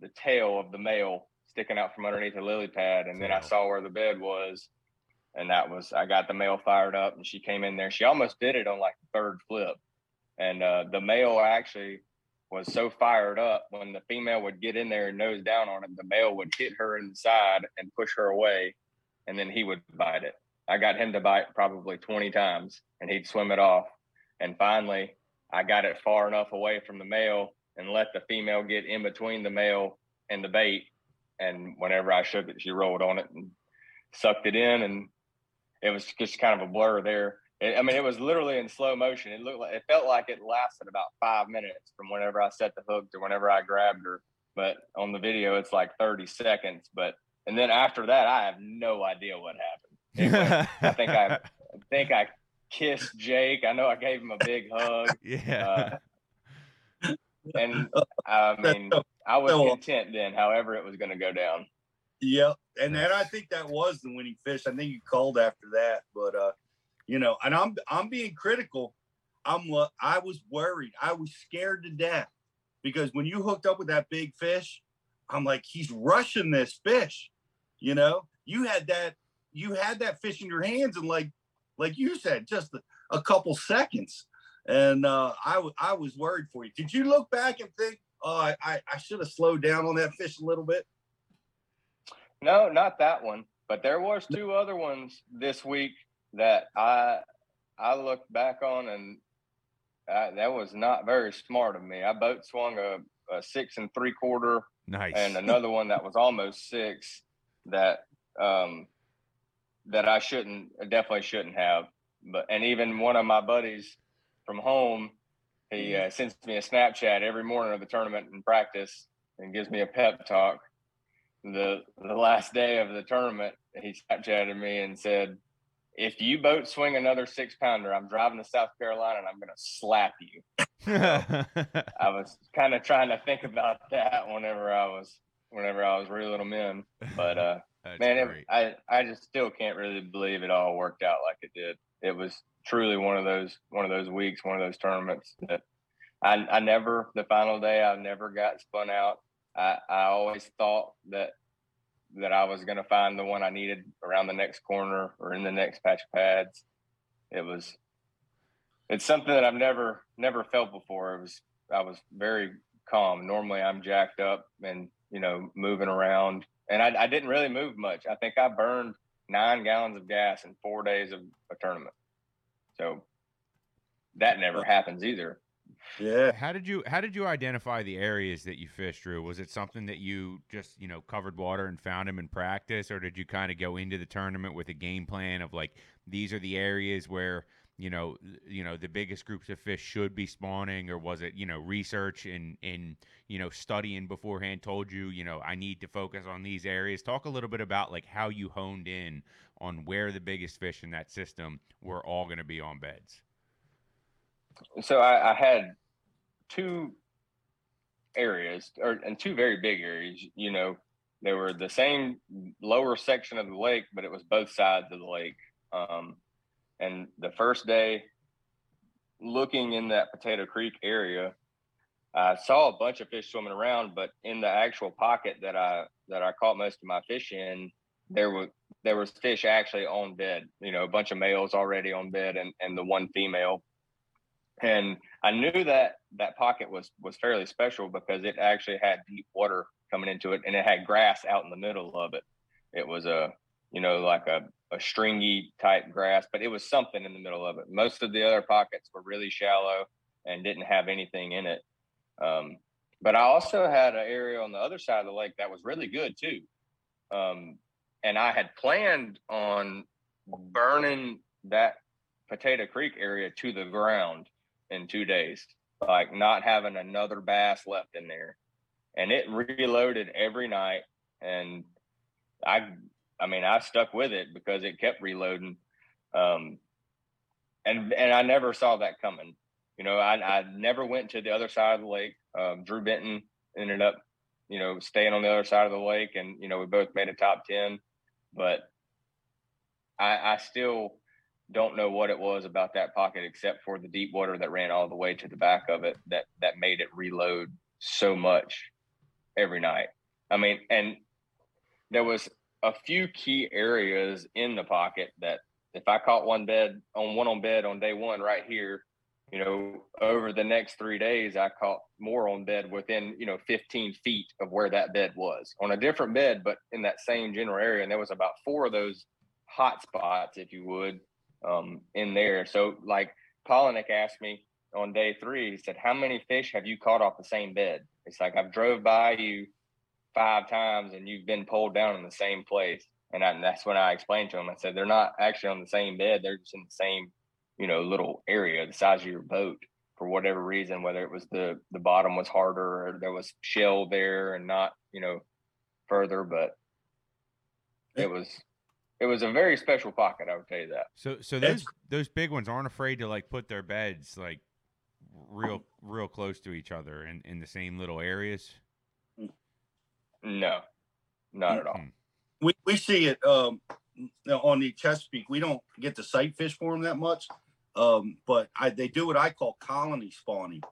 the tail of the male sticking out from underneath the lily pad, and then I saw where the bed was, and that was I got the male fired up, and she came in there. She almost did it on like the third flip, and uh, the male actually was so fired up when the female would get in there and nose down on it, the male would hit her in the side and push her away, and then he would bite it. I got him to bite probably 20 times and he'd swim it off. And finally, I got it far enough away from the male and let the female get in between the male and the bait. And whenever I shook it, she rolled on it and sucked it in. And it was just kind of a blur there. It, I mean, it was literally in slow motion. It looked like it felt like it lasted about five minutes from whenever I set the hook to whenever I grabbed her. But on the video, it's like 30 seconds. But and then after that, I have no idea what happened. Anyway, I think I, I think I kissed Jake. I know I gave him a big hug. Yeah. Uh, and I mean, I was content then, however it was going to go down. Yep. And then I think that was the winning fish. I think you called after that, but uh, you know, and I'm I'm being critical. I'm I was worried. I was scared to death because when you hooked up with that big fish, I'm like, he's rushing this fish. You know, you had that you had that fish in your hands and like like you said, just a, couple seconds. And uh, I, w- I was worried for you. Did you look back and think, oh, I, I should have slowed down on that fish a little bit? No, not that one. But there was two other ones this week that I I looked back on, and I, that was not very smart of me. I boat swung a, a six and three quarter, nice, and another one that was almost six that um, that I shouldn't definitely shouldn't have. But and even one of my buddies from home, he uh, sends me a Snapchat every morning of the tournament and practice and gives me a pep talk. The the last day of the tournament, he Snapchatted me and said, "If you boat swing another six pounder, I'm driving to South Carolina and I'm going to slap you." I was kind of trying to think about that whenever I was whenever I was real little men, but uh, man, it, I I just still can't really believe it all worked out like it did. It was truly one of those one of those weeks, one of those tournaments that I I never the final day I never got spun out. I I always thought that that I was going to find the one I needed around the next corner or in the next patch of pads. It was it's something that I've never never felt before. It was I was very calm. Normally I'm jacked up and you know moving around and I, I, didn't really move much. I think I burned nine gallons of gas in four days of a tournament. So that never happens either. Yeah. How did you how did you identify the areas that you fished through? Was it something that you just, you know, covered water and found them in practice or did you kind of go into the tournament with a game plan of like these are the areas where you know, you know, the biggest groups of fish should be spawning, or was it, you know, research and and you know, studying beforehand told you, you know, I need to focus on these areas. Talk a little bit about like how you honed in on where the biggest fish in that system were all going to be on beds. So I, I had two areas, or and two very big areas. You know, they were the same lower section of the lake, but it was both sides of the lake. Um, and the first day, looking in that Potato Creek area, I saw a bunch of fish swimming around, but in the actual pocket that I that I caught most of my fish in, there was there was fish actually on bed. You know, a bunch of males already on bed, and and the one female. And I knew that that pocket was was fairly special because it actually had deep water coming into it, and it had grass out in the middle of it. It was a you know like a a stringy type grass, but it was something in the middle of it. Most of the other pockets were really shallow and didn't have anything in it. Um, but I also had an area on the other side of the lake that was really good too. Um, and I had planned on burning that Potato Creek area to the ground in two days, like not having another bass left in there. And it reloaded every night. And I I mean, I stuck with it because it kept reloading. Um, and and I never saw that coming. You know, I, I never went to the other side of the lake. Um, Drew Benton ended up, you know, staying on the other side of the lake, and you know, we both made a top ten. But I, I still don't know what it was about that pocket, except for the deep water that ran all the way to the back of it that that made it reload so much every night. I mean, and there was a few key areas in the pocket that if I caught one bed on one on bed on day one right here, you know, over the next three days, I caught more on bed within, you know, 15 feet of where that bed was on a different bed, but in that same general area. And there was about four of those hot spots, if you would, um, in there. So like Palaniuk asked me on day three, he said, How many fish have you caught off the same bed? It's like I've drove by you five times and you've been pulled down in the same place. And, I, and that's when I explained to him. I said, They're not actually on the same bed, they're just in the same, you know, little area, the size of your boat for whatever reason, whether it was the the bottom was harder or there was shell there and not, you know, further, but it was it was a very special pocket, I would tell you that. So so those those big ones aren't afraid to like put their beds like real real close to each other in, in the same little areas. No, not at all. We we see it um, on the Chesapeake. We don't get to sight fish for them that much, um, but I, they do what I call colony spawning,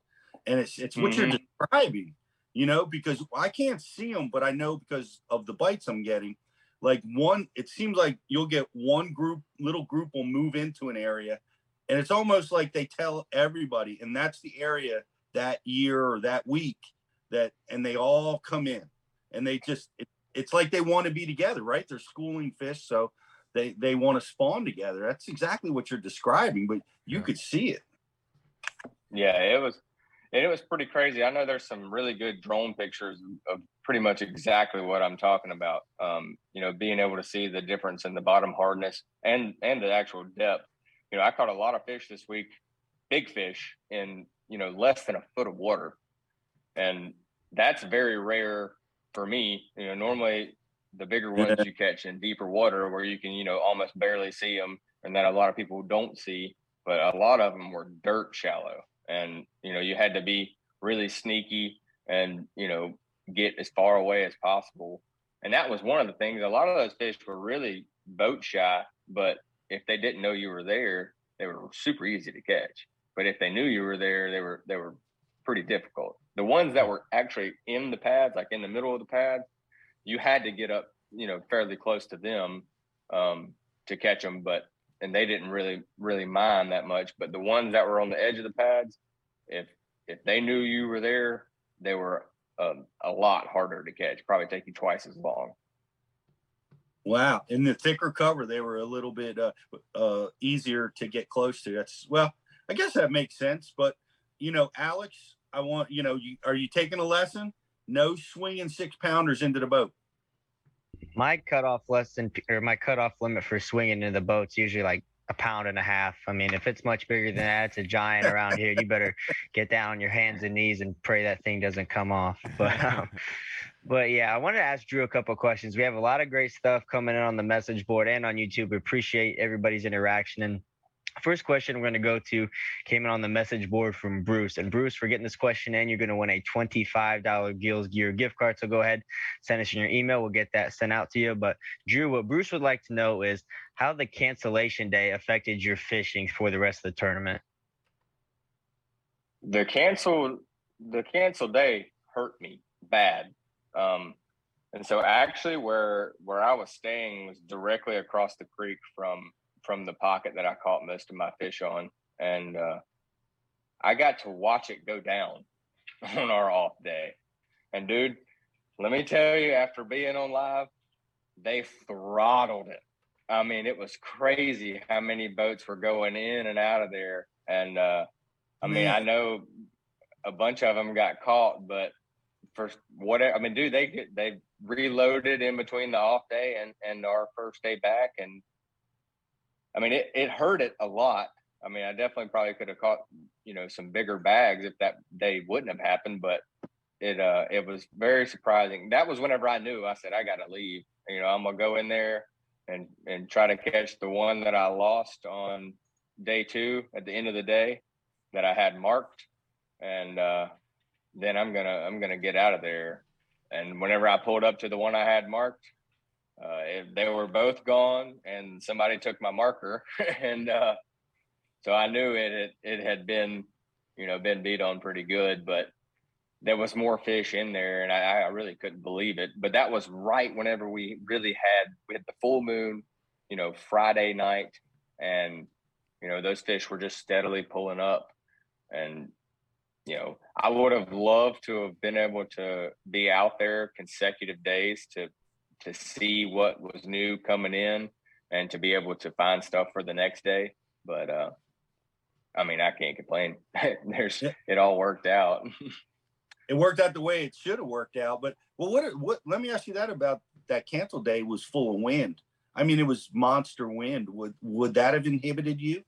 and it's it's what Mm-hmm. you're describing. You know, because I can't see them, but I know because of the bites I'm getting. Like one, it seems like you'll get one group, little group will move into an area, and it's almost like they tell everybody, and that's the area that year or that week that, and they all come in, and they just, it, it's like they want to be together, right? They're schooling fish, so they they want to spawn together. That's exactly what you're describing, but you could see it. Yeah, it was and it was pretty crazy. I know there's some really good drone pictures of pretty much exactly what I'm talking about. Um, you know, being able to see the difference in the bottom hardness and and the actual depth. You know, I caught a lot of fish this week, big fish in, you know, less than a foot of water. And that's very rare for me. You know, normally the bigger ones you catch in deeper water where you can, you know, almost barely see them and that a lot of people don't see, but a lot of them were dirt shallow and you know you had to be really sneaky and you know get as far away as possible. And that was one of the things. A lot of those fish were really boat shy but if they didn't know you were there they were super easy to catch. But if they knew you were there they were they were pretty difficult. The ones that were actually in the pads like in the middle of the pads you had to get up you know fairly close to them um, to catch them but and they didn't really really mind that much. But the ones that were on the edge of the pads, if if they knew you were there, they were um, a lot harder to catch. Probably take you twice as long. Wow. In the thicker cover, they were a little bit uh, uh, easier to get close to. That's well, I guess that makes sense. But you know, Alex, I want you know, you are you taking a lesson? No swinging six pounders into the boat. My cutoff less than or my cutoff limit for swinging into the boat's usually like a pound and a half. I mean, if it's much bigger than that, it's a giant around here. You better get down on your hands and knees and pray that thing doesn't come off. But um, but yeah, I wanted to ask Drew a couple of questions. We have a lot of great stuff coming in on the message board and on YouTube. We appreciate everybody's interaction. And first question we're going to go to came in on the message board from Bruce. And Bruce, for getting this question in, you're going to win a $25 Gills Gear gift card. So go ahead, send us in your email. We'll get that sent out to you. But Drew, what Bruce would like to know is how the cancellation day affected your fishing for the rest of the tournament. The cancel the cancel day hurt me bad. Um, and so actually where where I was staying was directly across the creek from from the pocket that I caught most of my fish on. And uh, I got to watch it go down on our off day. And dude, let me tell you, after being on live, they throttled it. I mean, it was crazy how many boats were going in and out of there. And uh, I mean, I know a bunch of them got caught, but for whatever, I mean, dude, they they reloaded in between the off day and and our first day back, and I mean, it it hurt it a lot. I mean, I definitely probably could have caught you know some bigger bags if that day wouldn't have happened, but it uh it was very surprising. That was whenever I knew I said I got to leave. You know, I'm gonna go in there and and try to catch the one that I lost on day two at the end of the day that I had marked, and uh, then I'm gonna I'm gonna get out of there. And whenever I pulled up to the one I had marked, uh, they were both gone, and somebody took my marker, and uh, so I knew it had, it had been you know been beat on pretty good, but there was more fish in there, and I, I really couldn't believe it. But that was right whenever we really had we had the full moon, you know, Friday night, and you know those fish were just steadily pulling up, and you know I would have loved to have been able to be out there consecutive days to to see what was new coming in, and to be able to find stuff for the next day. But uh, I mean, I can't complain. There's it all worked out. it worked out the way it should have worked out. But well, what what? Let me ask you that about that cancel day was full of wind. I mean, it was monster wind. Would would that have inhibited you?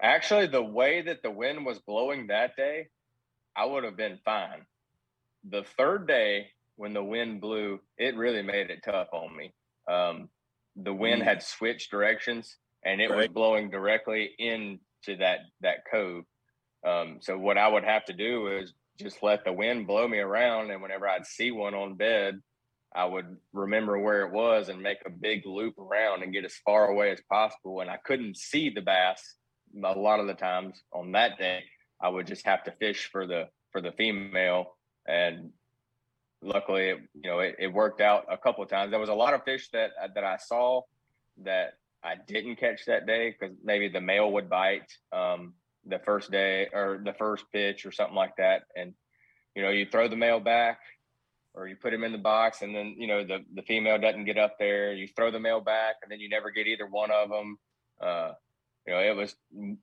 Actually, the way that the wind was blowing that day, I would have been fine. The third day, when the wind blew, it really made it tough on me. Um, the wind mm. had switched directions, and it right. was blowing directly into that that cove. Um, so what I would have to do is just let the wind blow me around, and whenever I'd see one on bed, I would remember where it was and make a big loop around and get as far away as possible. And I couldn't see the bass a lot of the times on that day. I would just have to fish for the for the female, and luckily, it, you know, it, it worked out a couple of times. There was a lot of fish that that I saw that I didn't catch that day because maybe the male would bite um, the first day or the first pitch or something like that, and you know, you throw the male back or you put him in the box and then you know the the female doesn't get up there. You throw the male back and then you never get either one of them uh, you know it was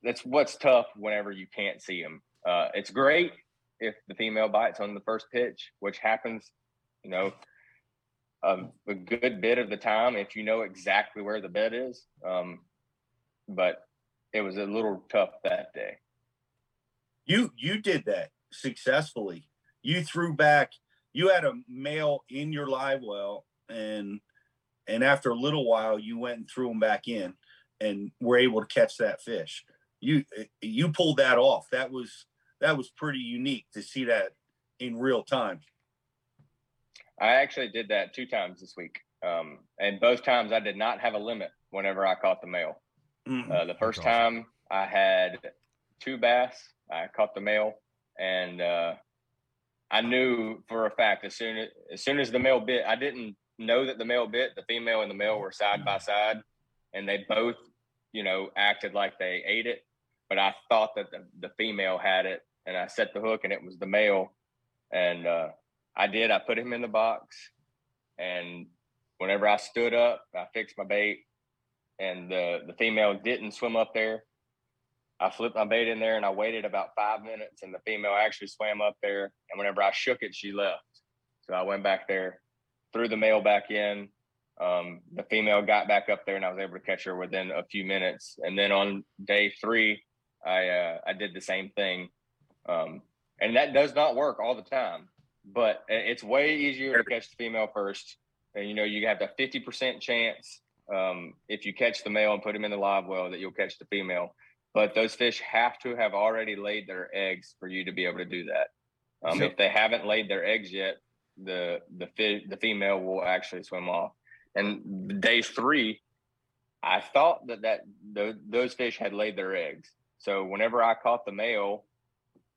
that's what's tough whenever you can't see them uh, it's great if the female bites on the first pitch which happens you know um, a good bit of the time if you know exactly where the bed is um, but it was a little tough that day. You you did that successfully. You threw back you had a male in your live well and and after a little while you went and threw him back in and were able to catch that fish. You you pulled that off. That was that was pretty unique to see that in real time i actually did that two times this week um, and both times i did not have a limit whenever i caught the male mm-hmm. uh, the first awesome. time i had two bass i caught the male and uh, I knew for a fact as soon as as soon as the male bit, I didn't know that the male bit. The female and the male were side by side, and they both, you know, acted like they ate it. But I thought that the, the female had it, and I set the hook, and it was the male. And uh, I did. I put him in the box, and whenever I stood up, I fixed my bait, and the the female didn't swim up there. I flipped my bait in there and I waited about five minutes and the female actually swam up there. And whenever I shook it, she left. So I went back there, threw the male back in. Um, the female got back up there and I was able to catch her within a few minutes. And then on day three, I uh, I did the same thing. Um, and that does not work all the time, but it's way easier to catch the female first. And you know, you have the 50% chance um, if you catch the male and put him in the live well that you'll catch the female but those fish have to have already laid their eggs for you to be able to do that. Um, so, if they haven't laid their eggs yet, the the fi- the female will actually swim off. And day three, I thought that that the, those fish had laid their eggs. So whenever I caught the male,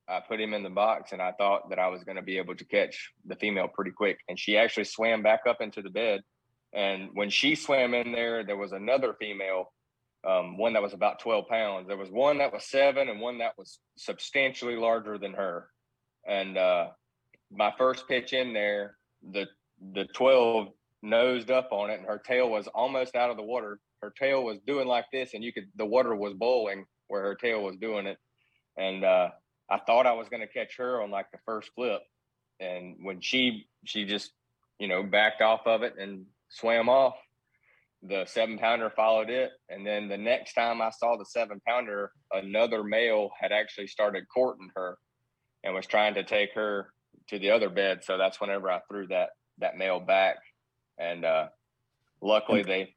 I put him in the box, and I thought that I was going to be able to catch the female pretty quick. And she actually swam back up into the bed. And when she swam in there, there was another female um, one that was about 12 pounds. There was one that was seven and one that was substantially larger than her. And uh, my first pitch in there, the the 12 nosed up on it and her tail was almost out of the water. Her tail was doing like this, and you could the water was boiling where her tail was doing it. And uh, I thought I was going to catch her on like the first flip, and when she she just you know backed off of it and swam off, the seven pounder followed it. And then the next time I saw the seven pounder, another male had actually started courting her and was trying to take her to the other bed. So that's whenever I threw that that male back. And uh luckily they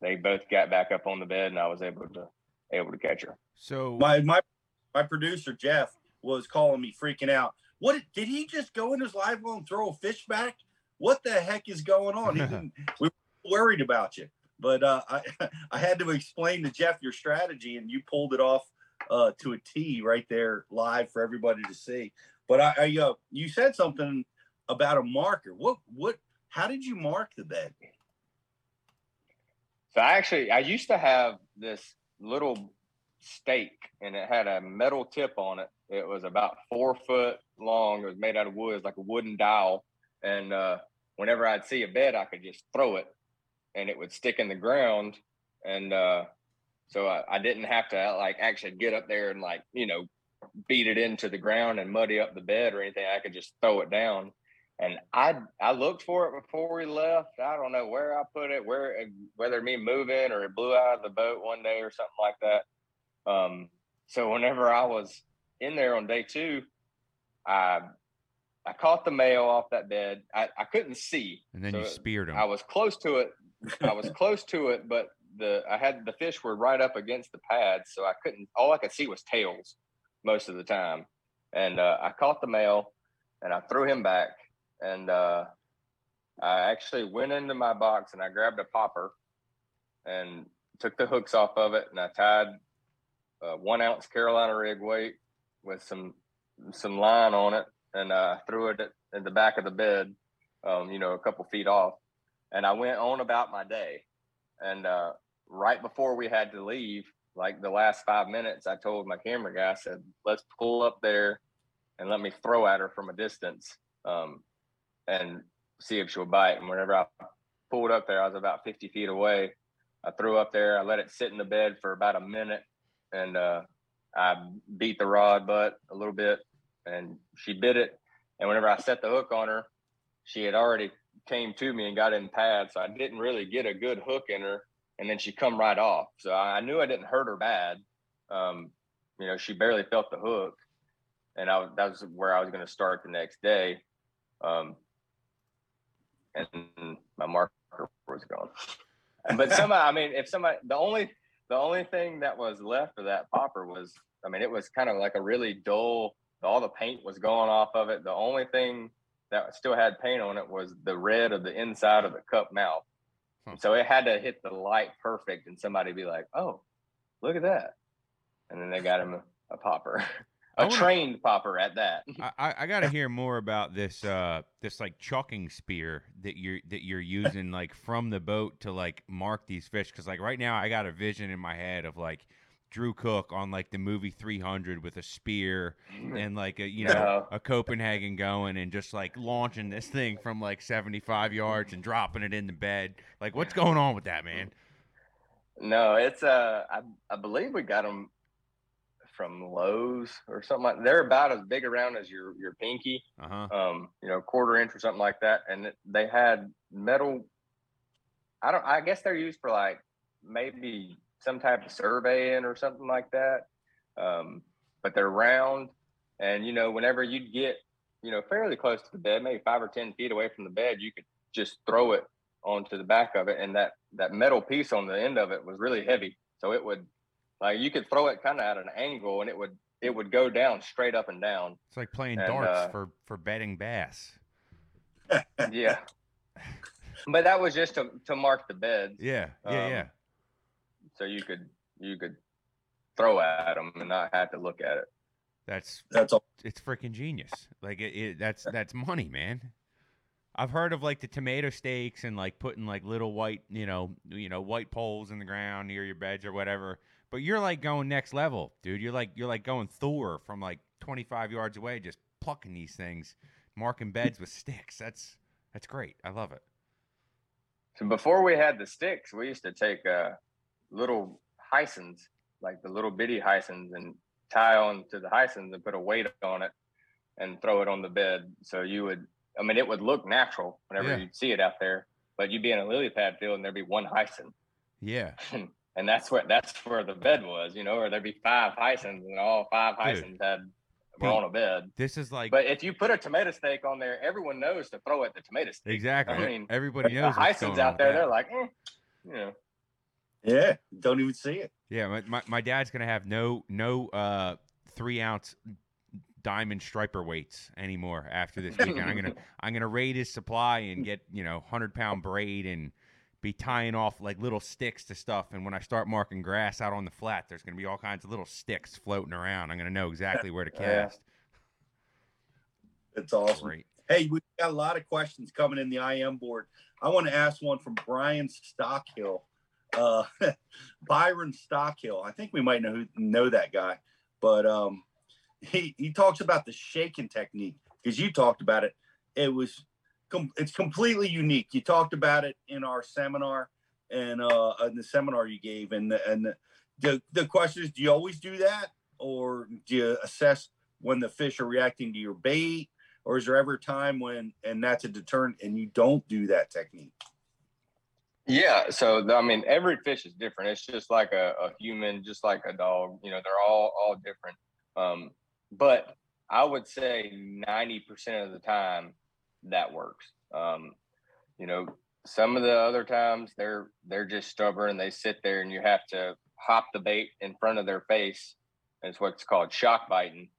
they both got back up on the bed and I was able to able to catch her. So my my my producer Jeff was calling me freaking out. What did he just go in his live well and throw a fish back? What the heck is going on? He didn't, we worried about you. But uh, I I had to explain to Jeff your strategy, and you pulled it off uh, to a T right there live for everybody to see. But I, I uh, you said something about a marker. What what? How did you mark the bed? So I actually I used to have this little stake, and it had a metal tip on it. It was about four foot long. It was made out of wood, like a wooden dowel. And uh, whenever I'd see a bed, I could just throw it and it would stick in the ground, and uh, so I, I didn't have to like actually get up there and like you know beat it into the ground and muddy up the bed or anything. I could just throw it down. And I I looked for it before we left. I don't know where I put it, where whether me moving or it blew out of the boat one day or something like that. Um, so whenever I was in there on day two, I I caught the male off that bed. I, I couldn't see. And then so you speared him. I was close to it. I was close to it, but the I had the fish were right up against the pad, so I couldn't. All I could see was tails most of the time. And uh, I caught the male, and I threw him back, and uh, I actually went into my box and I grabbed a popper, and took the hooks off of it, and I tied uh, one ounce Carolina rig weight with some some line on it, and uh, threw it at, in the back of the bed, um, you know, a couple feet off, and I went on about my day. And uh, right before we had to leave, like the last five minutes, I told my camera guy, I said, "Let's pull up there and let me throw at her from a distance, um, and see if she'll bite." And whenever I pulled up there, I was about 50 feet away. I threw up there. I let it sit in the bed for about a minute, and uh, I beat the rod butt a little bit, and she bit it. And whenever I set the hook on her, she had already came to me and got in pad, so I didn't really get a good hook in her. And then she come right off, so I knew I didn't hurt her bad. Um, you know, she barely felt the hook, and I that was where I was going to start the next day. Um, and my marker was gone. but somebody, I mean, if somebody, the only the only thing that was left of that popper was, I mean, it was kind of like a really dull. All the paint was going off of it. The only thing that still had paint on it was the red of the inside of the cup mouth. So it had to hit the light perfect, and somebody be like, "Oh, look at that," and then they got him a, a popper, a wanna- trained popper at that. I, I, got to hear more about this uh this like chalking spear that you're that you're using like from the boat to like mark these fish because like right now I got a vision in my head of like Drew Cook on like the movie 300 with a spear and like a you know No. a Copenhagen going and just like launching this thing from like 75 yards and dropping it in the bed like what's going on with that man No, it's uh, I, I believe we got them from Lowe's or something like. They're about as big around as your your pinky, uh-huh um, you know, quarter inch or something like that. And they had metal. I don't. I guess they're used for like maybe some type of surveying or something like that. Um, but they're round, and you know, whenever you'd get, you know, fairly close to the bed, maybe five or ten feet away from the bed, you could just throw it onto the back of it, and that that metal piece on the end of it was really heavy, so it would, like, you could throw it kind of at an angle, and it would it would go down straight up and down. it's like playing And, darts uh, for for betting bass yeah. But that was just to, to mark the beds. yeah yeah Um, yeah So you could you could throw at them and not have to look at it. That's that's all. It's freaking genius. Like it, it, that's that's money, man. I've heard of like the tomato stakes and like putting like little white, you know, you know, white poles in the ground near your beds or whatever. But you're like going next level, dude. You're like you're like going Thor from like 25 yards away, just plucking these things, marking beds with sticks. That's that's great. I love it. So before we had the sticks, we used to take uh, little hysons, like the little bitty hysons, and tie on to the hysons and put a weight on it and throw it on the bed. So you would, I mean, it would look natural whenever Yeah. you'd see it out there, but you'd be in a lily pad field and there'd be one hyson. Yeah. and that's where that's where the bed was, you know, or there'd be five hysons and all five Dude. hysons had were Pete, on a bed. This is like But if you put a tomato stake on there, everyone knows to throw at the tomato stake. exactly. I mean, Everybody but knows the what's hysons going out with there. that. They're like, eh, you know. Yeah, don't even see it. Yeah, my, my, my dad's gonna have no no uh three ounce diamond striper weights anymore after this weekend. I'm gonna I'm gonna raid his supply and get you know hundred pound braid and be tying off like little sticks to stuff. And when I start marking grass out on the flat, there's gonna be all kinds of little sticks floating around. I'm gonna know exactly where to cast. It's awesome. Great. Hey, we've got a lot of questions coming in the IM board. I want to ask one from Brian Stockhill, uh, Byron Stockhill. I think we might know who, know that guy, but um, he he talks about the shaking technique because you talked about it. It was com- it's completely unique. You talked about it in our seminar. and uh in the seminar you gave and and the the question is do you always do that or do you assess when the fish are reacting to your bait or is there ever a time when and that's a deterrent and you don't do that technique Yeah, so I mean, every fish is different. It's just like a, a human, just like a dog. You know, they're all all different. Um, but I would say ninety percent of the time that works. Um, you know, some of the other times they're they're just stubborn. They sit there, and you have to hop the bait in front of their face. It's what's called shock biting.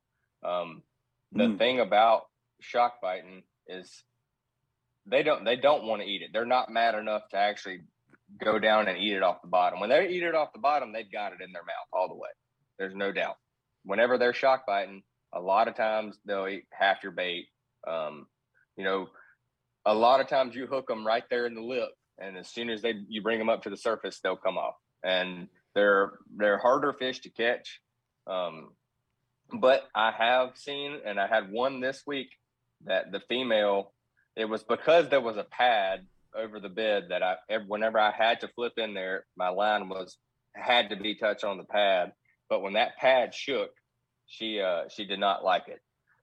Um, the Mm. thing about shock biting is they don't they don't want to eat it. They're not mad enough to actually go down and eat it off the bottom. When they eat it off the bottom, they've got it in their mouth all the way. There's no doubt. Whenever they're shock biting, a lot of times they'll eat half your bait. Um, you know, a lot of times you hook them right there in the lip, and as soon as they you bring them up to the surface, they'll come off. And they're they're harder fish to catch. Um, but I have seen, and I had one this week that the female, it was because there was a pad over the bed that I, ev- whenever I had to flip in there, my line was had to be touched on the pad. But when that pad shook, she uh, she did not like it.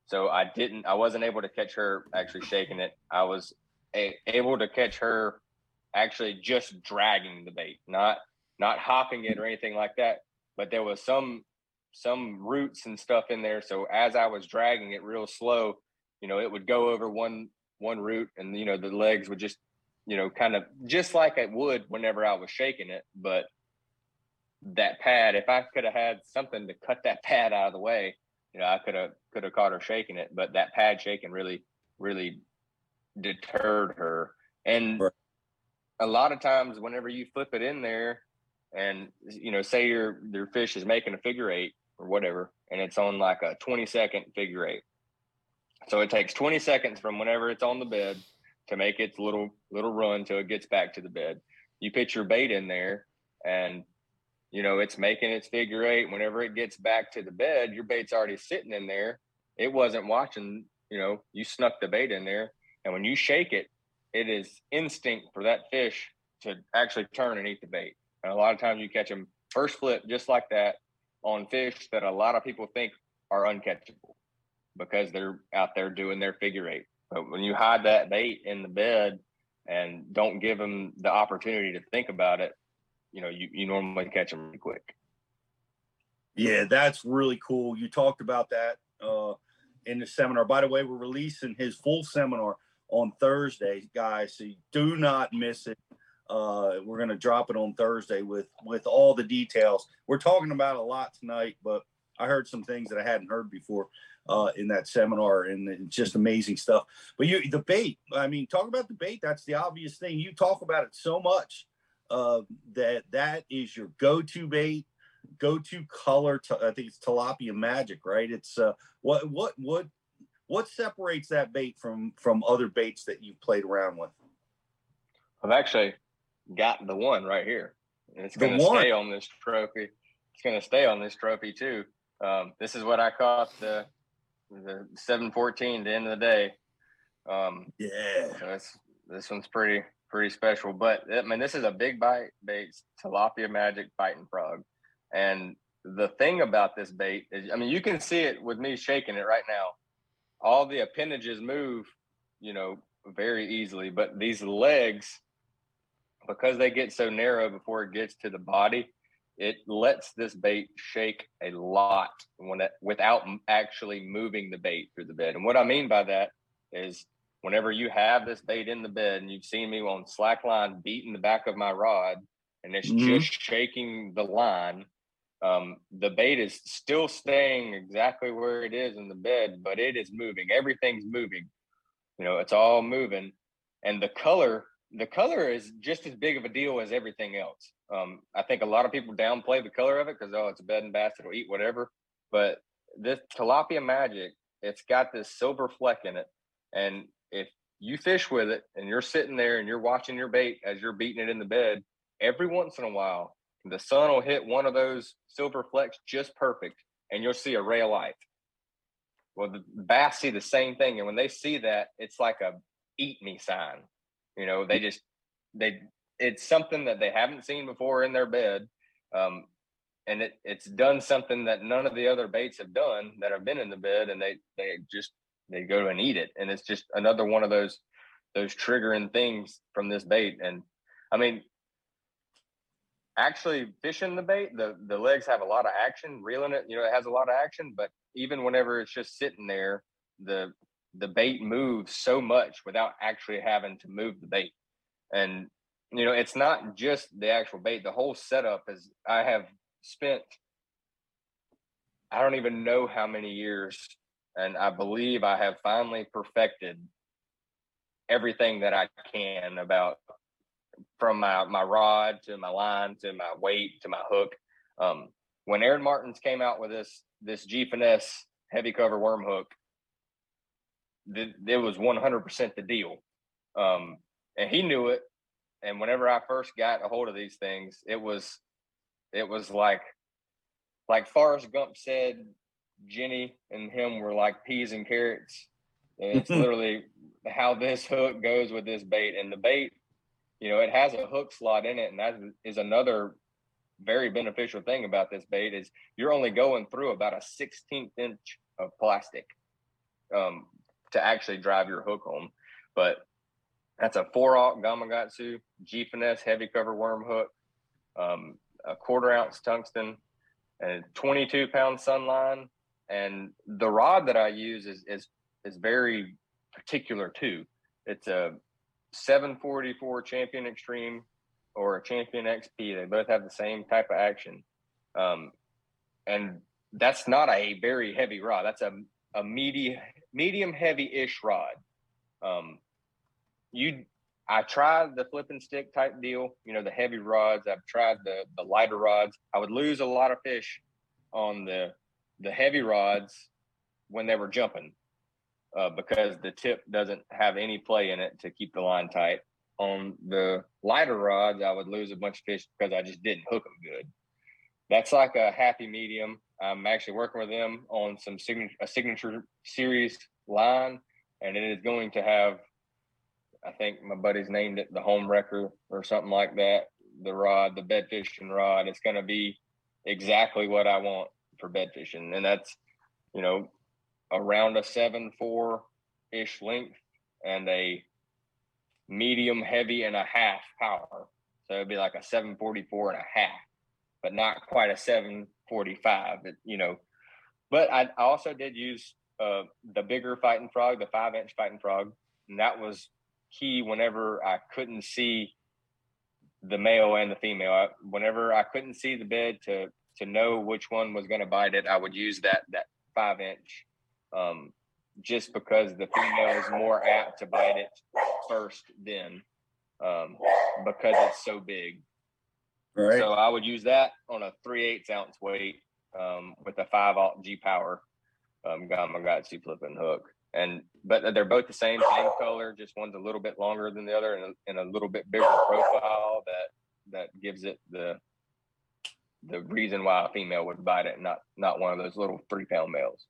So I didn't, I wasn't able to catch her actually shaking it. I was a, able to catch her actually just dragging the bait, not not hopping it or anything like that. But there was some some roots and stuff in there. So as I was dragging it real slow, you know, it would go over one one root, and you know the legs would just, you know, kind of just like it would whenever I was shaking it. But that pad, if I could have had something to cut that pad out of the way, you know, I could have could have caught her shaking it. But that pad shaking really, really deterred her. And a lot of times, whenever you flip it in there, and you know, say your your fish is making a figure eight or whatever, and it's on like a 20 second figure eight. So it takes 20 seconds from whenever it's on the bed to make its little little run till it gets back to the bed. You put your bait in there and you know it's making its figure eight. Whenever it gets back to the bed, your bait's already sitting in there. It wasn't watching, you know, you snuck the bait in there. And when you shake it, it is instinct for that fish to actually turn and eat the bait. And a lot of times you catch them first flip just like that on fish that a lot of people think are uncatchable because they're out there doing their figure eight. But when you hide that bait in the bed and don't give them the opportunity to think about it, you know, you, you normally catch them really quick. Yeah, that's really cool. You talked about that uh, in the seminar. By the way, we're releasing his full seminar on Thursday, guys. So do not miss it. Uh, we're going to drop it on Thursday with with all the details. We're talking about a lot tonight, but I heard some things that I hadn't heard before uh, in that seminar, and it's just amazing stuff. But you, bait. I mean, talk about the bait. That's the obvious thing. You talk about it so much uh, that that is your go-to bait go-to color to, i think it's tilapia magic right it's uh what what what what separates that bait from from other baits that you've played around with I've actually got the one right here. And it's going to stay on this trophy. It's going to stay on this trophy too. Um, this is what I caught the the 714 at the end of the day. Um, yeah. So this one's pretty pretty special. But I mean, this is a big bite bait, tilapia magic fighting frog. And the thing about this bait is, I mean, you can see it with me shaking it right now. All the appendages move, you know, very easily, but these legs, because they get so narrow before it gets to the body, it lets this bait shake a lot when it, without actually moving the bait through the bed. And what I mean by that is whenever you have this bait in the bed and you've seen me on slack line beating the back of my rod and it's Mhm. just shaking the line, um, the bait is still staying exactly where it is in the bed, but it is moving. Everything's moving. You know, it's all moving. And the color, the color is just as big of a deal as everything else. Um, I think a lot of people downplay the color of it because oh, it's a bed and bass, it'll eat whatever. But this tilapia magic, it's got this silver fleck in it. And if you fish with it and you're sitting there and you're watching your bait as you're beating it in the bed, every once in a while, the sun will hit one of those silver flecks just perfect, and you'll see a ray of light. Well, the bass see the same thing, and when they see that, it's like a eat me sign. You know, they just they it's something that they haven't seen before in their bed. Um, and it, it's done something that none of the other baits have done that have been in the bed and they, they just, they go and eat it. And it's just another one of those, those triggering things from this bait. And I mean, actually fishing the bait, the, the legs have a lot of action, reeling it, you know, it has a lot of action, but even whenever it's just sitting there, the, the bait moves so much without actually having to move the bait. And, you know, it's not just the actual bait, the whole setup is, I have spent I don't even know how many years, and I believe I have finally perfected everything that I can about from my my rod to my line to my weight to my hook. Um, when Aaron Martens came out with this this G finesse heavy cover worm hook, th- it was 100% the deal, um, and he knew it. And whenever I first got a hold of these things, it was it was like like Forrest Gump said, Jenny and him were like peas and carrots. And it's literally how this hook goes with this bait. And the bait, you know, it has a hook slot in it, and that is another very beneficial thing about this bait is you're only going through about a 16th inch of plastic um, to actually drive your hook home. But that's a four aught Gamakatsu G finesse heavy cover worm hook. Um, a quarter ounce tungsten, and 22 pound sunline. And the rod that I use is is is very particular too. It's a 744 Champion Extreme or a Champion XP. They both have the same type of action, um, and that's not a very heavy rod. That's a a medium medium heavy ish rod. Um, you I tried the flipping stick type deal, you know, the heavy rods. I've tried the the lighter rods. I would lose a lot of fish on the the heavy rods when they were jumping uh, because the tip doesn't have any play in it to keep the line tight. On the lighter rods, I would lose a bunch of fish because I just didn't hook them good. That's like a happy medium. I'm actually working with them on some a signature series line, and it is going to have I think my buddy's named it the home wrecker or something like that. The rod, the bed fishing rod. It's going to be exactly what I want for bed fishing, and that's you know around a seven four ish length and a medium heavy and a half power. So it'd be like a 744 and a half, but not quite a 745. But, you know, but I, also did use uh, the bigger fighting frog, the five inch fighting frog, and that was key whenever I couldn't see the male and the female. I, whenever I couldn't see the bed to to know which one was going to bite it, I would use that that five inch, um, just because the female is more apt to bite it first then, um, because it's so big. Right. So I would use that on a three eighths ounce weight um, with a five aught G power um, Gamakatsu flipping hook and but they're both the same same color just one's a little bit longer than the other and a, and a little bit bigger profile that that gives it the the reason why a female would bite it not not one of those little three pound males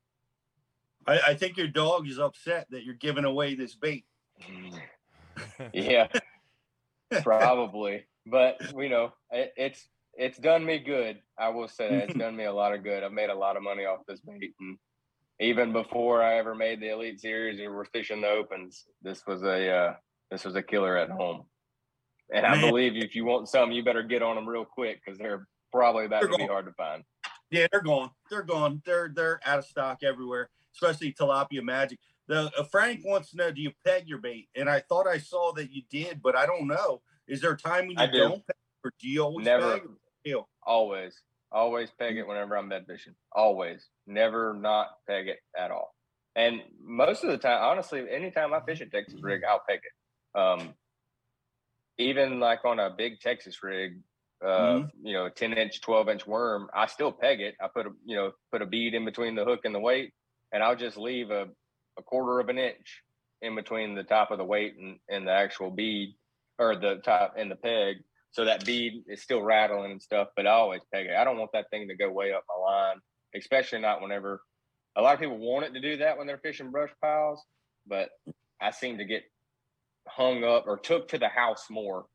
I, I think your dog is upset that you're giving away this bait. yeah probably but you know it, it's it's done me good i will say that. it's done me a lot of good i've made a lot of money off this bait and even before I ever made the Elite Series or were fishing the opens, this was a uh, this was a killer at home. And I believe if you want some, you better get on them real quick because they're probably about They're to be hard to find. Yeah, they're gone. They're gone. They're they're out of stock everywhere, especially tilapia magic. The uh, Frank wants to know: Do you peg your bait? And I thought I saw that you did, but I don't know. Is there a time when you do. not peg, or do you always Never. Always, always peg it whenever I'm bed fishing. Always, never not peg it at all. And most of the time, honestly, anytime I fish a Texas rig, I'll peg it. Um, even like on a big Texas rig, Mhm. you know, 10 inch, 12 inch worm, I still peg it. I put a, you know, put a bead in between the hook and the weight, and I'll just leave a, a quarter of an inch in between the top of the weight and, and the actual bead or the top and the peg. So that bead is still rattling and stuff, but I always peg it. I don't want that thing to go way up my line, especially not whenever a lot of people want it to do that when they're fishing brush piles, but I seem to get hung up or took to the house more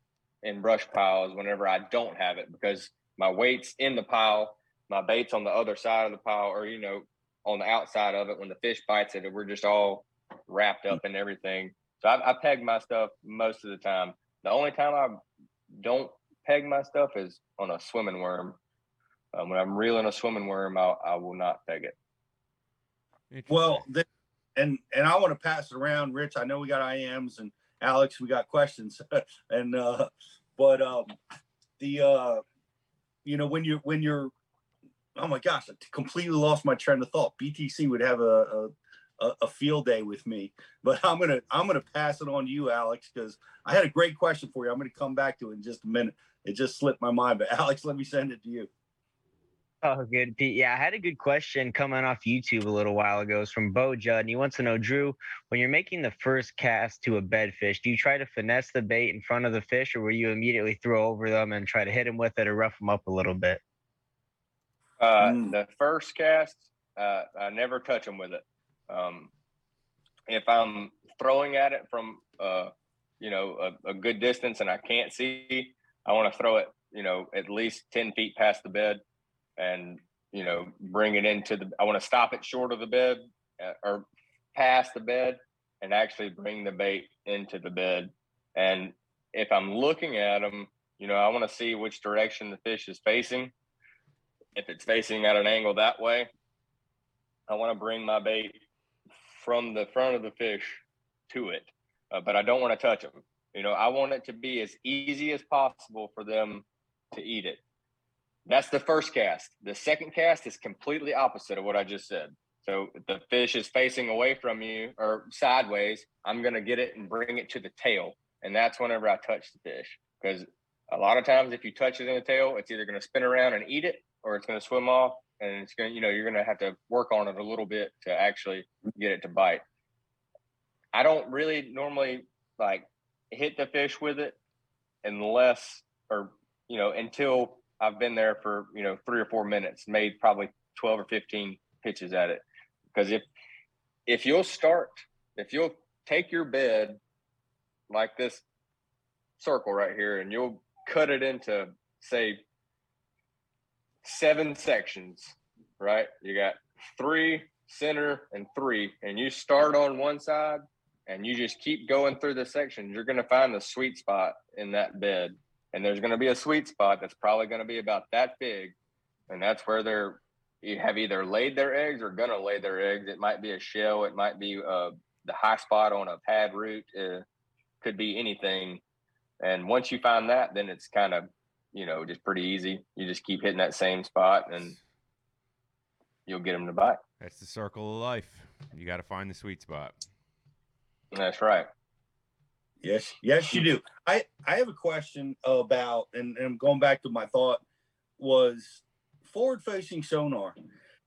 in brush piles whenever I don't have it because my weight's in the pile, my bait's on the other side of the pile, or you know, on the outside of it when the fish bites it, we're just all wrapped up in everything. So I, I peg my stuff most of the time. The only time I don't peg my stuff is on a swimming worm. Um, when I'm reeling a swimming worm, I, I will not peg it. Well, th- and and I want to pass it around, Rich. I know we got IMs and Alex, we got questions, and uh, but um, the uh, you know when you when you're oh my gosh, I completely lost my train of thought. BTC would have a, a a field day with me, but I'm gonna I'm gonna pass it on to you, Alex, because I had a great question for you. I'm gonna come back to it in just a minute. It just slipped my mind, but Alex, let me send it to you. Oh, good, Pete. Yeah, I had a good question coming off YouTube a little while ago. It's from Bo Judd, and he wants to know, Drew, when you're making the first cast to a bed fish, do you try to finesse the bait in front of the fish, or will you immediately throw over them and try to hit them with it or rough them up a little bit? Uh, Mm. The first cast, uh, I never touch them with it. Um, if I'm throwing at it from, uh, you know, a, a good distance and I can't see, I want to throw it, you know, at least 10 feet past the bed and, you know, bring it into the, I want to stop it short of the bed uh, or past the bed and actually bring the bait into the bed. And if I'm looking at them, you know, I want to see which direction the fish is facing. If it's facing at an angle that way, I want to bring my bait from the front of the fish to it, uh, but I don't want to touch them. You know, I want it to be as easy as possible for them to eat it. That's the first cast. The second cast is completely opposite of what I just said. So the fish is facing away from you or sideways, I'm going to get it and bring it to the tail. And that's whenever I touch the fish. Because a lot of times, if you touch it in the tail, it's either going to spin around and eat it or it's going to swim off. And it's going to, you know, you're going to have to work on it a little bit to actually get it to bite. I don't really normally like hit the fish with it unless, or, you know, until I've been there for, you know, three or four minutes, made probably 12 or 15 pitches at it. Because if, if you'll start, if you'll take your bed like this circle right here and you'll cut it into, say, seven sections, right? You got three, center, and three, and you start on one side and you just keep going through the sections, you're going to find the sweet spot in that bed. And there's going to be a sweet spot that's probably going to be about that big. And that's where they're, you have either laid their eggs or going to lay their eggs. It might be a shell, it might be uh, the high spot on a pad root, uh, could be anything. And once you find that, then it's kind of, you know, just pretty easy. You just keep hitting that same spot and you'll get them to bite. That's the circle of life. You got to find the sweet spot. That's right. Yes, yes, you do. I I have a question about, and, and I'm going back to my thought was forward facing sonar.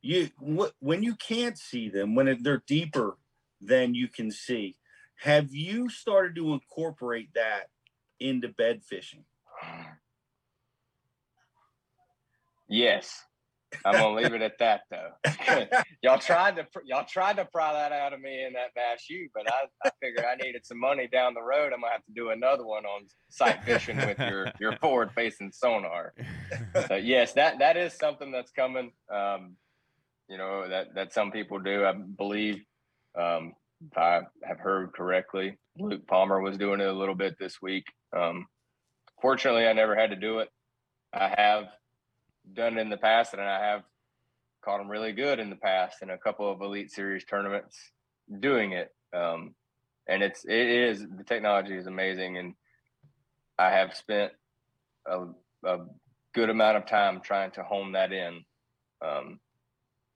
You wh- when you can't see them when it, they're deeper than you can see. Have you started to incorporate that into bed fishing? Yes. I'm gonna leave it at that though. y'all tried to y'all tried to pry that out of me in that bass U, but I, I figured I needed some money down the road. I'm gonna have to do another one on sight fishing with your your forward facing sonar. So yes, that that is something that's coming. Um, you know that that some people do. I believe, um, if I have heard correctly, Luke Palmer was doing it a little bit this week. Um, fortunately, I never had to do it. I have done it in the past, and I have caught them really good in the past in a couple of Elite Series tournaments doing it. Um, and it's it is the technology is amazing, and I have spent a, a good amount of time trying to hone that in. Um,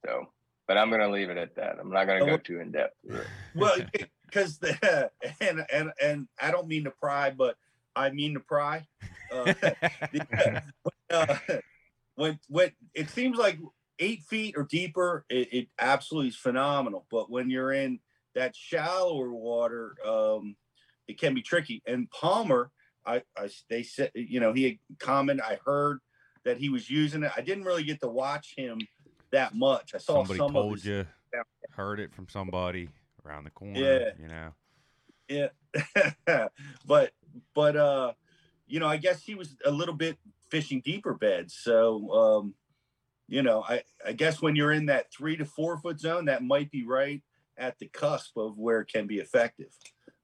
so, but I'm going to leave it at that. I'm not going to go too in depth. well, because the and and and I don't mean to pry, but I mean to pry. Uh, the- uh, when when it seems like eight feet or deeper, it, it absolutely is phenomenal. But when you're in that shallower water, um, it can be tricky. And Palmer, I, I they said, you know, he had commented. I heard that he was using it. I didn't really get to watch him that much. I saw Somebody some told his, you, heard it from somebody around the corner. Yeah. You know. Yeah. but but uh you know, I guess he was a little bit fishing deeper beds. So, um, you know, I, I guess when you're in that three to four foot zone, that might be right at the cusp of where it can be effective.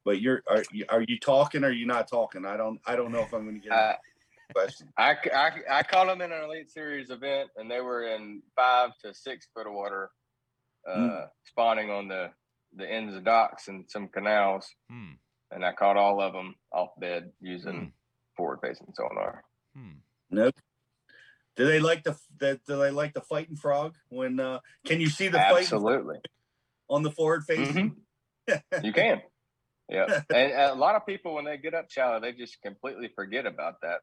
But you're are you, are you talking or are you not talking? I don't I don't know if I'm going to get Uh, a question. I, I, I caught them in an Elite Series event, and they were in five to six foot of water, uh, Mm. spawning on the the ends of docks and some canals. Hmm. And I caught all of them off bed using forward facing sonar. No. Do they like the that? Do they like the fighting frog? When uh, can you see the Absolutely. on the forward facing? You can. Yeah. and a lot of people, when they get up shallow, they just completely forget about that,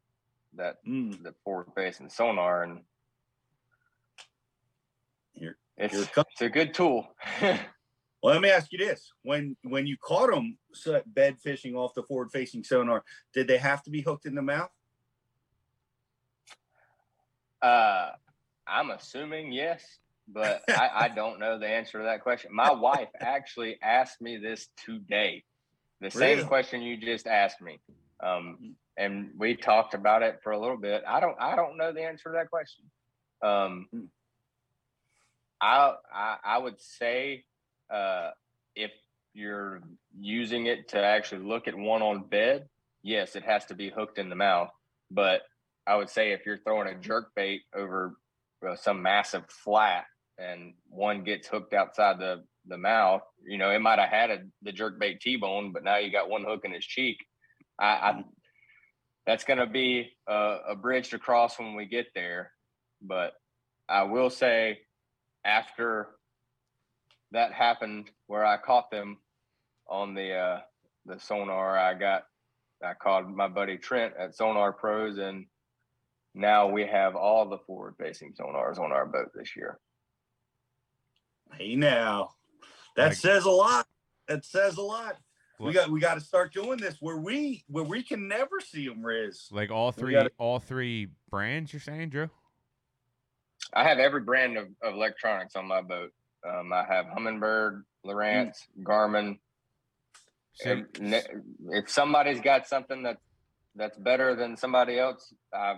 that, Mm. the forward facing sonar. And Here, it's, here it it's a good tool. Well, let me ask you this: when when you caught them bed fishing off the forward facing sonar, did they have to be hooked in the mouth? Uh, I'm assuming yes, but I, I don't know the answer to that question. My wife actually asked me this today, the same Really? question you just asked me, um, and we talked about it for a little bit. I don't I don't know the answer to that question. Um, I, I I would say uh, if you're using it to actually look at one on bed, yes, it has to be hooked in the mouth. But I would say if you're throwing a jerk bait over uh, some massive flat and one gets hooked outside the the mouth, you know, it might have had a, the jerk bait T-bone, but now you got one hook in his cheek. I, I that's going to be a, a bridge to cross when we get there. But I will say, after that happened, where I caught them on the uh, the sonar, I got I called my buddy Trent at Sonar Pros, and now we have all the forward facing sonars on our boat this year. Hey, now that says a lot. That says a lot. We got we got to start doing this where we where we can never see them, Riz. Like all three, gotta- all three brands. You're saying, Drew? I have every brand of, of electronics on my boat. Um, I have Humminbird, Lowrance, Garmin. So- If, if somebody's got something that that's better than somebody else, I,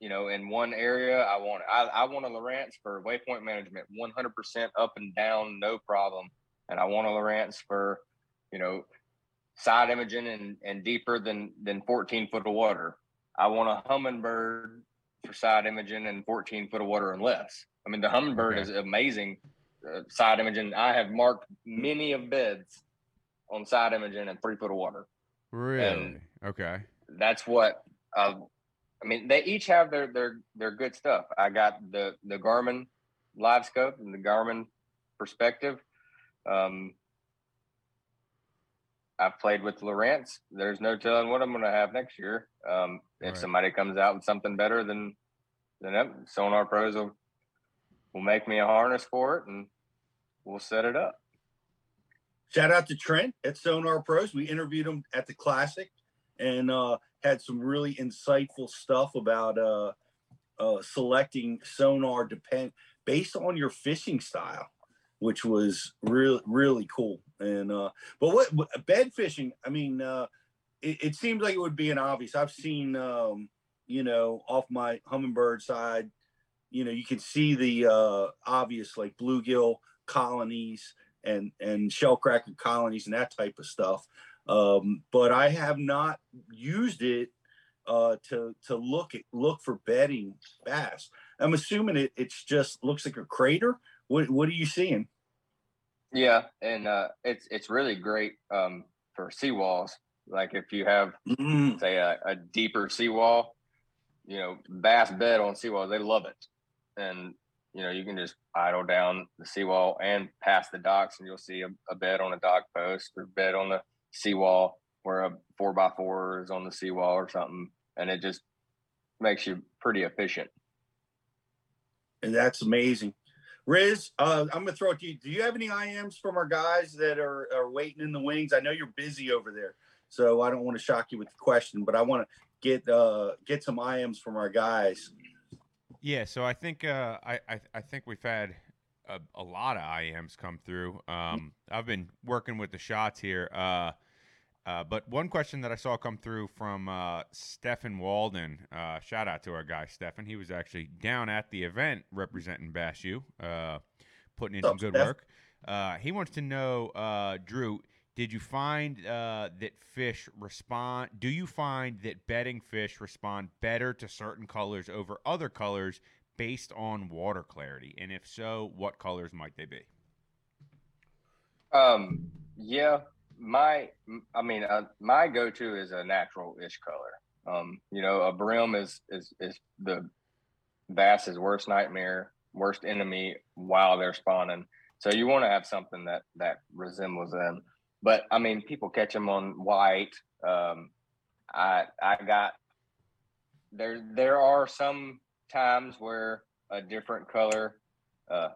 you know, in one area, I want. I, I want a Lowrance for waypoint management, 100% up and down, no problem. And I want a Lowrance for, you know, side imaging and, and deeper than than 14 foot of water. I want a Humminbird for side imaging and 14 foot of water and less. I mean, the Humminbird Okay. is amazing uh, side imaging. I have marked many of beds on side imaging and three foot of water. Really? okay. That's what. Uh, I mean, they each have their their their good stuff. I got the the Garmin Live Scope and the Garmin Perspective. Um, I've played with Lowrance. There's no telling what I'm going to have next year. Um, if Right. somebody comes out with something better than than Sonar Pros will will make me a harness for it, and we'll set it up. Shout out to Trent at Sonar Pros. We interviewed him at the Classic and uh, had some really insightful stuff about uh, uh, selecting sonar depend based on your fishing style, which was really really cool. And uh, but what, bed fishing? I mean, uh, it, it seems like it would be an obvious. I've seen um, you know off my Humminbird side, you know you can see the uh, obvious like bluegill colonies and and shellcracker colonies and that type of stuff. Um, but I have not used it uh, to to look at look for bedding bass. I'm assuming it it's just looks like a crater. What what are you seeing? Yeah, and uh, it's it's really great um, for seawalls. Like if you have Mm. say a, a deeper seawall, you know, bass bed on seawalls, they love it. And you know, you can just idle down the seawall and past the docks, and you'll see a, a bed on a dock post or bed on the seawall where a four by four is on the seawall or something, and it just makes you pretty efficient. And that's amazing. Riz, uh, I'm gonna throw it to you. Do you have any IMs from our guys that are, are waiting in the wings? I know you're busy over there, so I don't want to shock you with the question, but I want to get uh, get some IMs from our guys. Yeah, so I think uh, I, I I think we've had a, a lot of IMs come through. Um, I've been working with the shots here. Uh, Uh, but one question that I saw come through from uh, Stefan Walden, uh, shout out to our guy Stefan. He was actually down at the event representing Bass U, uh, putting in What's some up, good Steph? work. Uh, he wants to know, uh, Drew, did you find uh, that fish respond? Do you find that bedding fish respond better to certain colors over other colors based on water clarity? And if so, what colors might they be? Um, yeah, my, I mean, uh, my go-to is a natural-ish color. Um, you know, a brim is is is the bass's worst nightmare, worst enemy while they're spawning. So you want to have something that that resembles them. But I mean, people catch them on white. Um, I I got there. There are some times where a different color uh,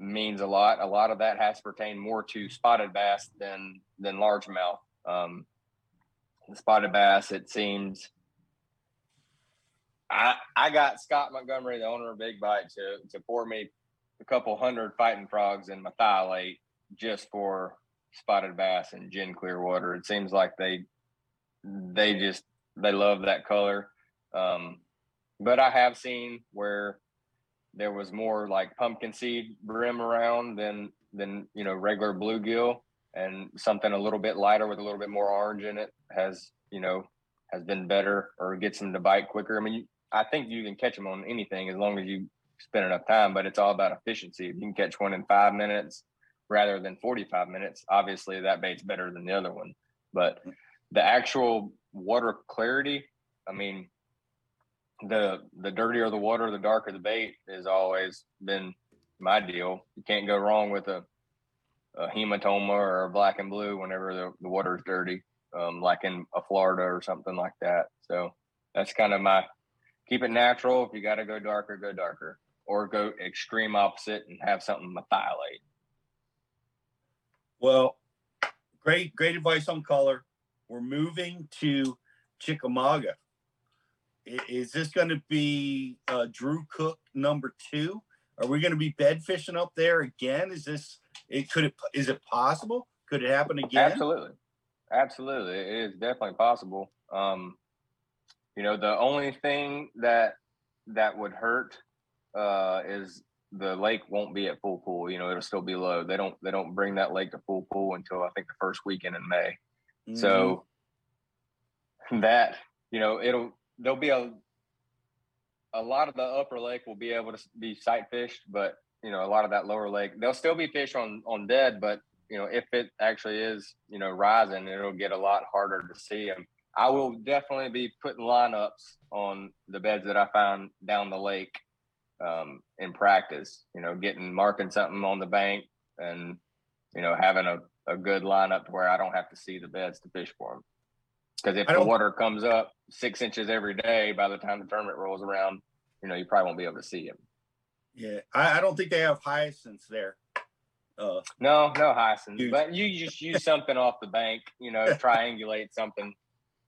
means a lot. A lot of that has to pertain more to spotted bass than than largemouth. Um, the spotted bass, it seems. I I got Scott Montgomery, the owner of Big Bite, to to pour me a couple hundred fighting frogs in my thiolate just for spotted bass and gin clear water. It seems like they they just they love that color. Um, but I have seen where there was more like pumpkin seed brim around than than you know regular bluegill and something a little bit lighter with a little bit more orange in it has you know has been better or gets them to bite quicker. I mean i think you can catch them on anything as long as you spend enough time but it's all about efficiency. If you can catch one in five minutes rather than 45 minutes obviously that bait's better than the other one. But the actual water clarity i mean the the dirtier the water, the darker the bait has always been my deal. You can't go wrong with a, a hematoma or a black and blue whenever the, the water is dirty, um, like in a Florida or something like that. So that's kind of my keep it natural. If you got to go darker, go darker, or go extreme opposite and have something methylate. Well, great, great advice on color. We're moving to Chickamauga. Is this going to be uh, Drew Cook number two? Are we going to be bed fishing up there again? Is this? It could it is it possible? Could it happen again? Absolutely, absolutely, it is definitely possible. Um, you know, the only thing that that would hurt uh, is the lake won't be at full pool. You know, it'll still be low. They don't they don't bring that lake to full pool until I think the first weekend in May. So that you know, it'll there'll be a a lot of the upper lake will be able to be sight fished, but you know, a lot of that lower lake, there'll still be fish on on dead, but you know, if it actually is, you know, rising, it'll get a lot harder to see them. I will definitely be putting lineups on the beds that I found down the lake um, in practice. You know, getting marking something on the bank and you know having a, a good lineup to where I don't have to see the beds to fish for them. Because if the water comes up six inches every day, by the time the tournament rolls around, you know you probably won't be able to see them. Yeah, I, I don't think they have hyacinths there. Uh, No, no hyacinth, but you just use something off the bank, you know, triangulate something.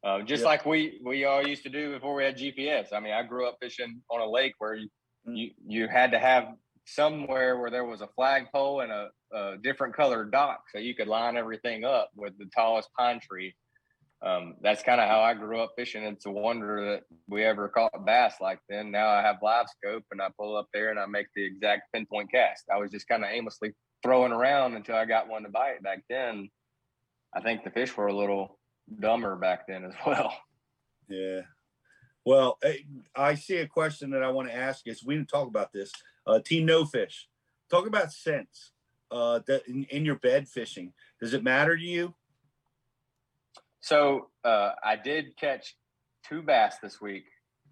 Uh, just Yeah. like we we all used to do before we had GPS. I mean, I grew up fishing on a lake where you Mm. you, you had to have somewhere where there was a flagpole and a, a different colored dock, so you could line everything up with the tallest pine tree. Um, that's kind of how I grew up fishing. It's a wonder that we ever caught bass like then. Now I have live scope and I pull up there and I make the exact pinpoint cast. I was just kind of aimlessly throwing around until I got one to bite. Back then, I think the fish were a little dumber back then as well. Yeah. Well, I see a question that I want to ask is we didn't talk about this. Uh, Team No Fish, talk about scents uh, that in, in your bed fishing. Does it matter to you? So uh, I did catch two bass this week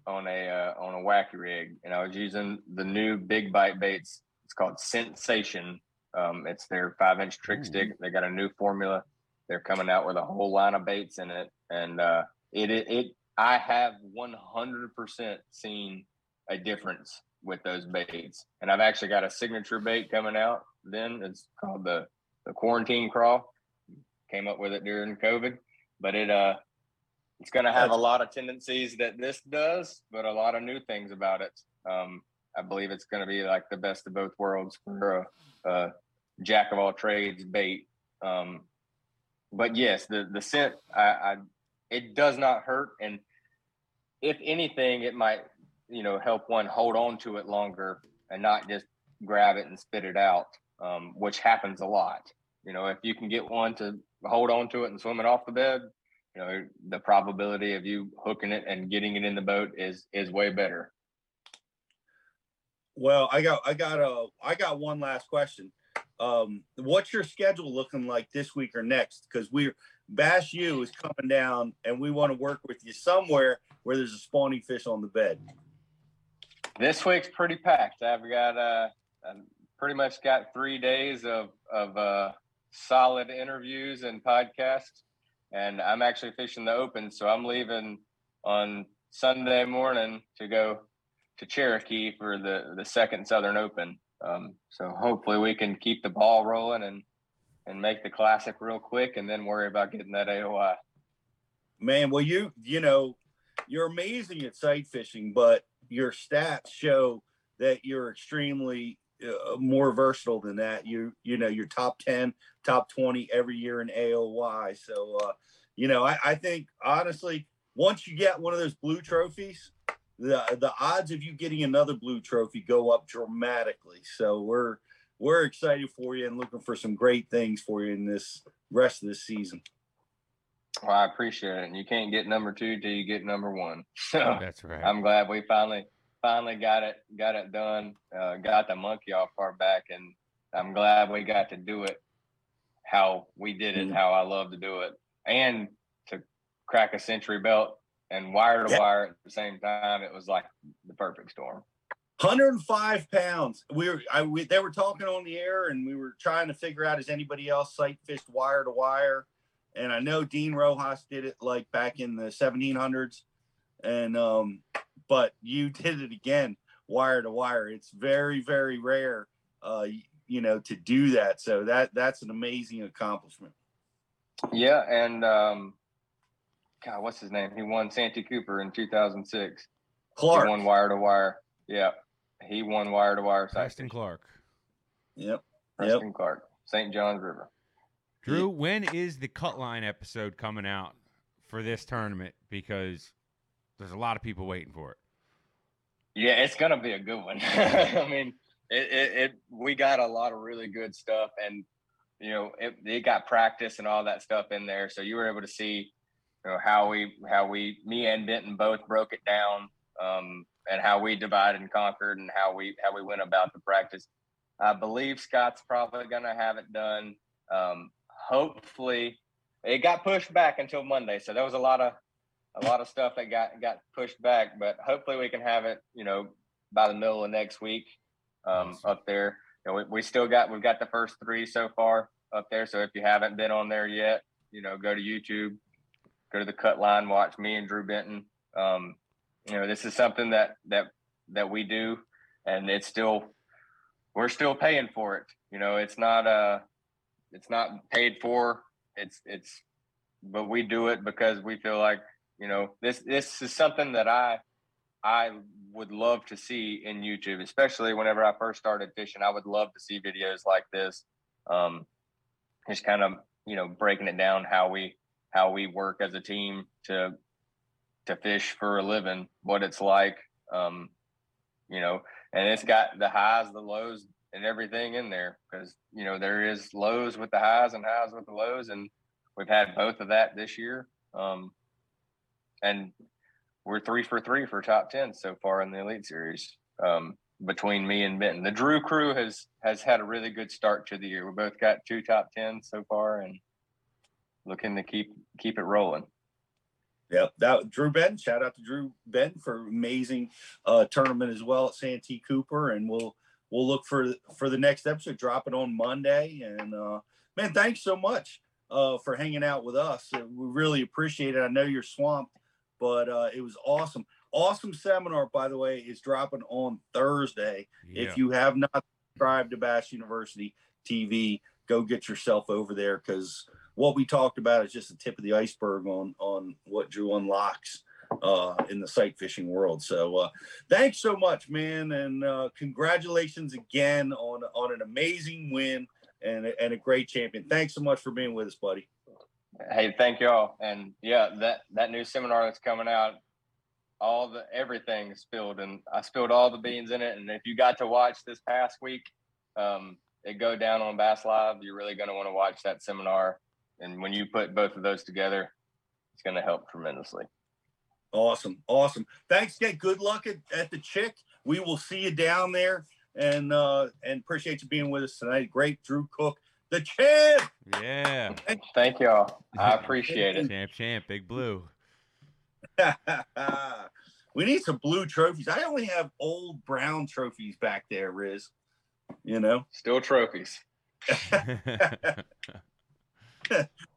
on a uh, on a wacky rig, and I was using the new big bite baits. It's called Sensation. Um, it's their five inch trick stick. They got a new formula. They're coming out with a whole line of baits in it, and uh, it, it it I have one hundred percent seen a difference with those baits, and I've actually got a signature bait coming out. Then it's called the the quarantine crawl. Came up with it during COVID, but it uh it's going to have a lot of tendencies that this does, but a lot of new things about it. Um, I believe it's going to be like the best of both worlds for a, a jack of all trades bait. Um, but yes, the the scent, I, I, it does not hurt, and if anything, it might, you know, help one hold on to it longer and not just grab it and spit it out, um, which happens a lot. You know, if you can get one to hold on to it and swim it off the bed, you know, the probability of you hooking it and getting it in the boat is is way better. Well, I got I got a I got one last question. Um, what's your schedule looking like this week or next? Because we're Bass U is coming down, and we want to work with you somewhere where there's a spawning fish on the bed. This week's pretty packed. I've got uh, I pretty much got three days of of uh, solid interviews and podcasts, and I'm actually fishing the open, so I'm leaving on Sunday morning to go to Cherokee for the the second Southern Open. Um, so hopefully we can keep the ball rolling and and make the classic real quick, and then worry about getting that AOY. Man, well, you you know, you're amazing at sight fishing, but your stats show that you're extremely uh, more versatile than that. You you know, you're top ten, top twenty every year in AOY. So, uh, you know, I, I think honestly, once you get one of those blue trophies, the the odds of you getting another blue trophy go up dramatically. So we're we're excited for you and looking for some great things for you in this rest of the season. Well, I appreciate it. And you can't get number two till you get number one. So That's right. I'm glad we finally finally got it got it done. Uh, got the monkey off our back, and I'm glad we got to do it how we did it, how I love to do it, and to crack a century belt and wire to Yeah. wire at the same time. It was like the perfect storm. 105 pounds. We were I we, they were talking on the air and we were trying to figure out has anybody else sight fished wire to wire. And I know Dean Rojas did it like back in the 1700s. And um but you did it again wire to wire. It's very very rare uh you know to do that. So that that's an amazing accomplishment. Yeah, and um, God, what's his name? He won Santee Cooper in 2006. Clark. He won wire to wire. Yeah, he won wire to wire. Preston Clark. Yep. Preston Clark, St. John's River. Drew, when is the cut line episode coming out for this tournament? Because there's a lot of people waiting for it. Yeah, it's gonna be a good one. I mean, it, it, it we got a lot of really good stuff, and you know, it, it got practice and all that stuff in there, so you were able to see, you know, how we how we me and Benton both broke it down, um, and how we divided and conquered, and how we how we went about the practice. I believe Scott's probably gonna have it done. Um, hopefully, it got pushed back until Monday, so there was a lot of a lot of stuff that got got pushed back, but hopefully we can have it, you know, by the middle of next week um, up there. You know, we, we still got we've got the first three so far up there. So if you haven't been on there yet, you know, go to YouTube, go to the cut line, watch me and Drew Benton. Um, you know, this is something that that that we do, and it's still we're still paying for it. You know, it's not uh it's not paid for. It's it's but we do it because we feel like you know this this is something that I I would love to see in YouTube, especially whenever I first started fishing. I would love to see videos like this, um, just kind of you know breaking it down how we how we work as a team to to fish for a living, what it's like, um, you know, and it's got the highs, the lows, and everything in there because you know there is lows with the highs and highs with the lows, and we've had both of that this year. Um, and we're three for three for top 10 so far in the elite series um, between me and benton the drew crew has has had a really good start to the year we both got two top 10 so far and looking to keep keep it rolling Yep, that Drew Ben. Shout out to Drew Ben for amazing uh, tournament as well at Santee Cooper, and we'll we'll look for for the next episode. Drop it on Monday, and uh, man, thanks so much uh, for hanging out with us. We really appreciate it. I know you're swamped, but uh, it was awesome. Awesome seminar, by the way, is dropping on Thursday. Yeah. If you have not subscribed to Bass University TV, go get yourself over there because what we talked about is just the tip of the iceberg on on what Drew unlocks uh, in the sight fishing world. So uh, thanks so much, man, and uh, congratulations again on on an amazing win and and a great champion. Thanks so much for being with us, buddy. Hey, thank y'all. And yeah, that that new seminar that's coming out, all the everything spilled, and I spilled all the beans in it. And if you got to watch this past week, um, it go down on Bass Live. You're really going to want to watch that seminar. And when you put both of those together, it's going to help tremendously. Awesome, awesome. Thanks, Get Good luck at, at the chick. We will see you down there, and uh, and appreciate you being with us tonight. Great, Drew Cook, the champ. Yeah. Thank y'all. I appreciate it. Champ, champ, big blue. we need some blue trophies. I only have old brown trophies back there, Riz. You know, still trophies.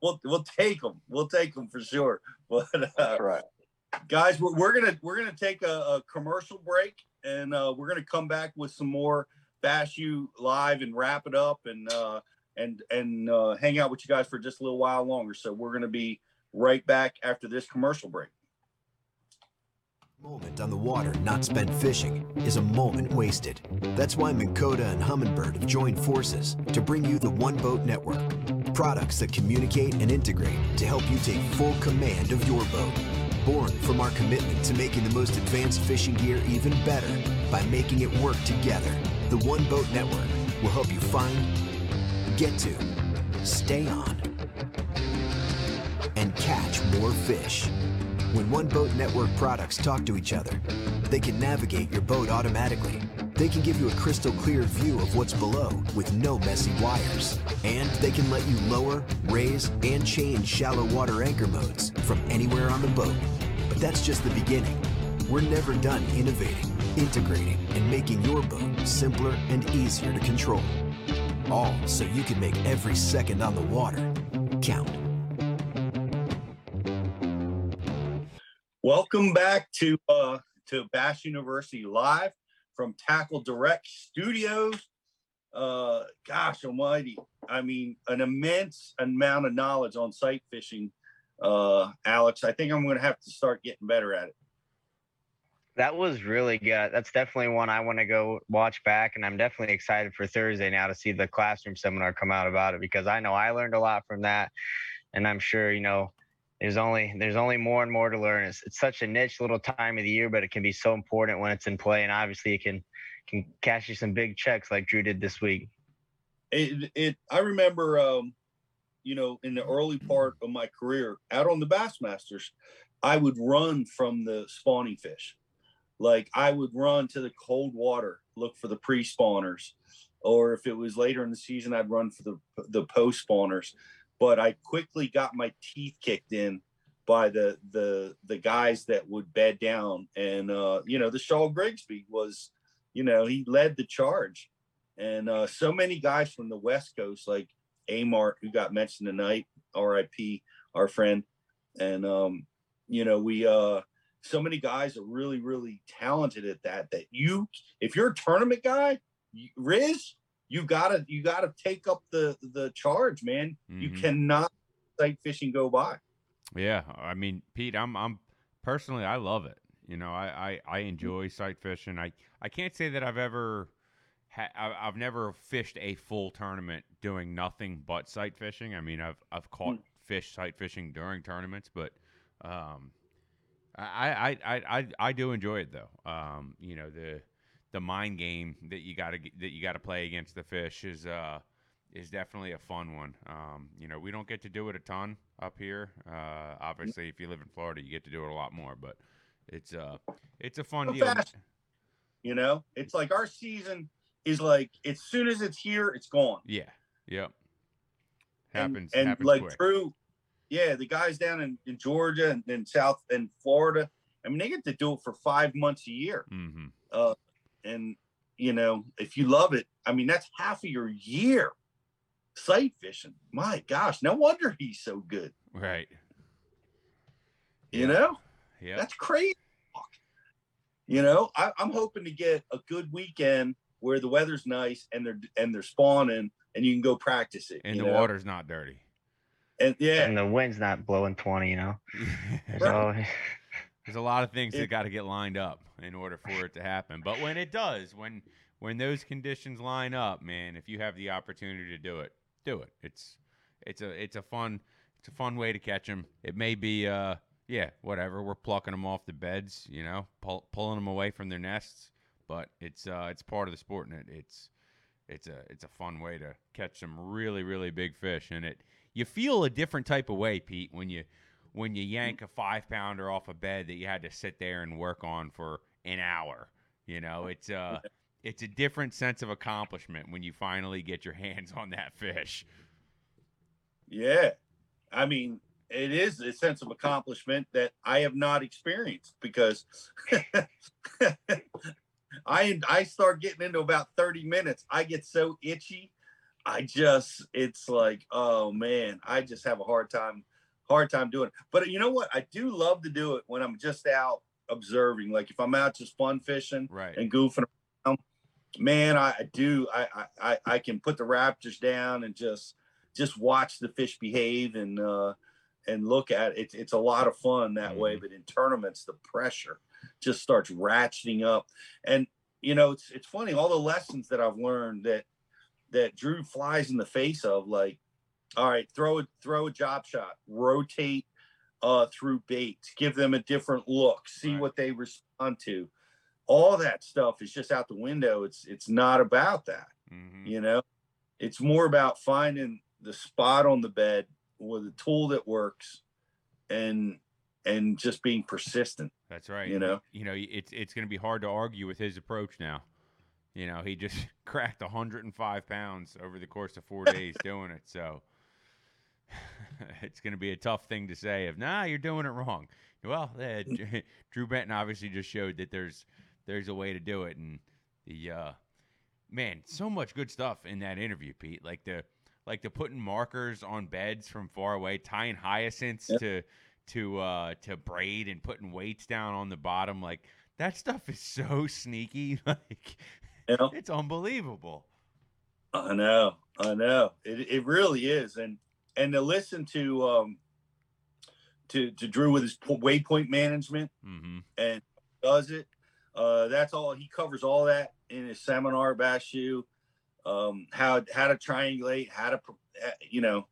we'll we'll take them. We'll take them for sure. But uh, That's right. guys, we're, we're gonna we're gonna take a, a commercial break, and uh, we're gonna come back with some more Bass U live and wrap it up, and uh, and and uh, hang out with you guys for just a little while longer. So we're gonna be right back after this commercial break. moment on the water not spent fishing is a moment wasted. That's why Minn Kota and Humminbird have joined forces to bring you the One Boat Network. Products that communicate and integrate to help you take full command of your boat. Born from our commitment to making the most advanced fishing gear even better by making it work together. The One Boat Network will help you find, get to, stay on, and catch more fish. When One Boat Network products talk to each other, they can navigate your boat automatically. They can give you a crystal clear view of what's below with no messy wires. And they can let you lower, raise, and change shallow water anchor modes from anywhere on the boat. But that's just the beginning. We're never done innovating, integrating, and making your boat simpler and easier to control. All so you can make every second on the water count. Welcome back to uh, to Bass University live from Tackle Direct Studios. Uh, gosh Almighty! I mean, an immense amount of knowledge on sight fishing, uh, Alex. I think I'm going to have to start getting better at it. That was really good. That's definitely one I want to go watch back, and I'm definitely excited for Thursday now to see the classroom seminar come out about it because I know I learned a lot from that, and I'm sure you know there's only there's only more and more to learn. It's, it's such a niche little time of the year, but it can be so important when it's in play, and obviously it can can cash you some big checks like Drew did this week. It, it I remember, um, you know, in the early part of my career out on the Bassmasters, I would run from the spawning fish. Like I would run to the cold water, look for the pre-spawners, or if it was later in the season, I'd run for the the post spawners. But I quickly got my teeth kicked in by the the the guys that would bed down, and uh, you know, the Shaw Grigsby was, you know, he led the charge, and uh, so many guys from the West Coast, like Amart, who got mentioned tonight, R.I.P. our friend, and um, you know, we uh so many guys are really, really talented at that. That you, if you're a tournament guy, you, Riz, you gotta you gotta take up the the charge, man. You Mhm. cannot sight fishing go by. Yeah, I mean, Pete, I'm I'm personally I love it. You know, I I, I enjoy sight fishing. I I can't say that I've ever ha- I- I've never fished a full tournament doing nothing but sight fishing. I mean, I've I've caught fish sight fishing during tournaments, but um, I I I I I do enjoy it though. Um, you know the the mind game that you got to that you got to play against the fish is uh is definitely a fun one. Um, you know, we don't get to do it a ton up here. Uh, obviously, if you live in Florida, you get to do it a lot more. But it's uh, it's a fun Go deal. fast. You know, it's like our season is like as soon as it's here, it's gone. Yeah. Yep. And- Happens. and, happens like quick. Drew, yeah, the guys down in, in Georgia and, and South and Florida, I mean, they get to do it for five months a year. Mm-hmm. Uh, and you know, if you love it, I mean, that's half of your year sight fishing. My gosh, no wonder he's so good. Right. You know, Yeah. that's crazy. You know, I, I'm hoping to get a good weekend where the weather's nice and they're and they're spawning and you can go practice it. And the know? water's not dirty. And yeah, And the wind's not blowing 20, you know. So There's a lot of things that got to get lined up in order for it to happen. But when it does, when when those conditions line up, man, if you have the opportunity to do it, do it. It's it's a it's a fun it's a fun way to catch them. It may be, uh, yeah, whatever. We're plucking them off the beds, you know, pull, pulling them away from their nests. But it's uh, it's part of the sport, and it, it's it's a it's a fun way to catch some really really big fish, and it you feel a different type of way, Pete, when you when you yank a five pounder off a bed that you had to sit there and work on for an hour. You know, it's uh it's a different sense of accomplishment when you finally get your hands on that fish. Yeah. I mean, it is a sense of accomplishment that I have not experienced because I I start getting into about 30 minutes. I get so itchy. I just it's like, oh man, I just have a hard time hard time doing it. But you know what? I do love to do it when I'm just out observing. Like if I'm out just fun fishing right. and goofing around, man, I, do I, I I can put the raptors down and just just watch the fish behave and uh and look at it. It's, it's a lot of fun that mm-hmm. way. But in tournaments, the pressure just starts ratcheting up. And you know, it's it's funny all the lessons that I've learned that that Drew flies in the face of. Like, all right, throw a throw a drop shot, rotate uh, through baits, give them a different look, see right. what they respond to. All that stuff is just out the window. It's it's not about that. Mm-hmm. You know, it's more about finding the spot on the bed with a tool that works and and just being persistent. That's right. You know, you know, it's it's going to be hard to argue with his approach now. You know, he just cracked 105 pounds over the course of four days doing it. So it's going to be a tough thing to say. If nah, you're doing it wrong. Well, uh, Drew Benton obviously just showed that there's there's a way to do it, and the uh, man, so much good stuff in that interview, Pete. Like the like the putting markers on beds from far away, tying hyacinths yep. to to uh to braid and putting weights down on the bottom like that stuff is so sneaky like you know? it's unbelievable i know i know it, it really is and and to listen to um to to drew with his waypoint management mm-hmm. and does it uh that's all he covers all that in his seminar Bass U um how how to triangulate how to you know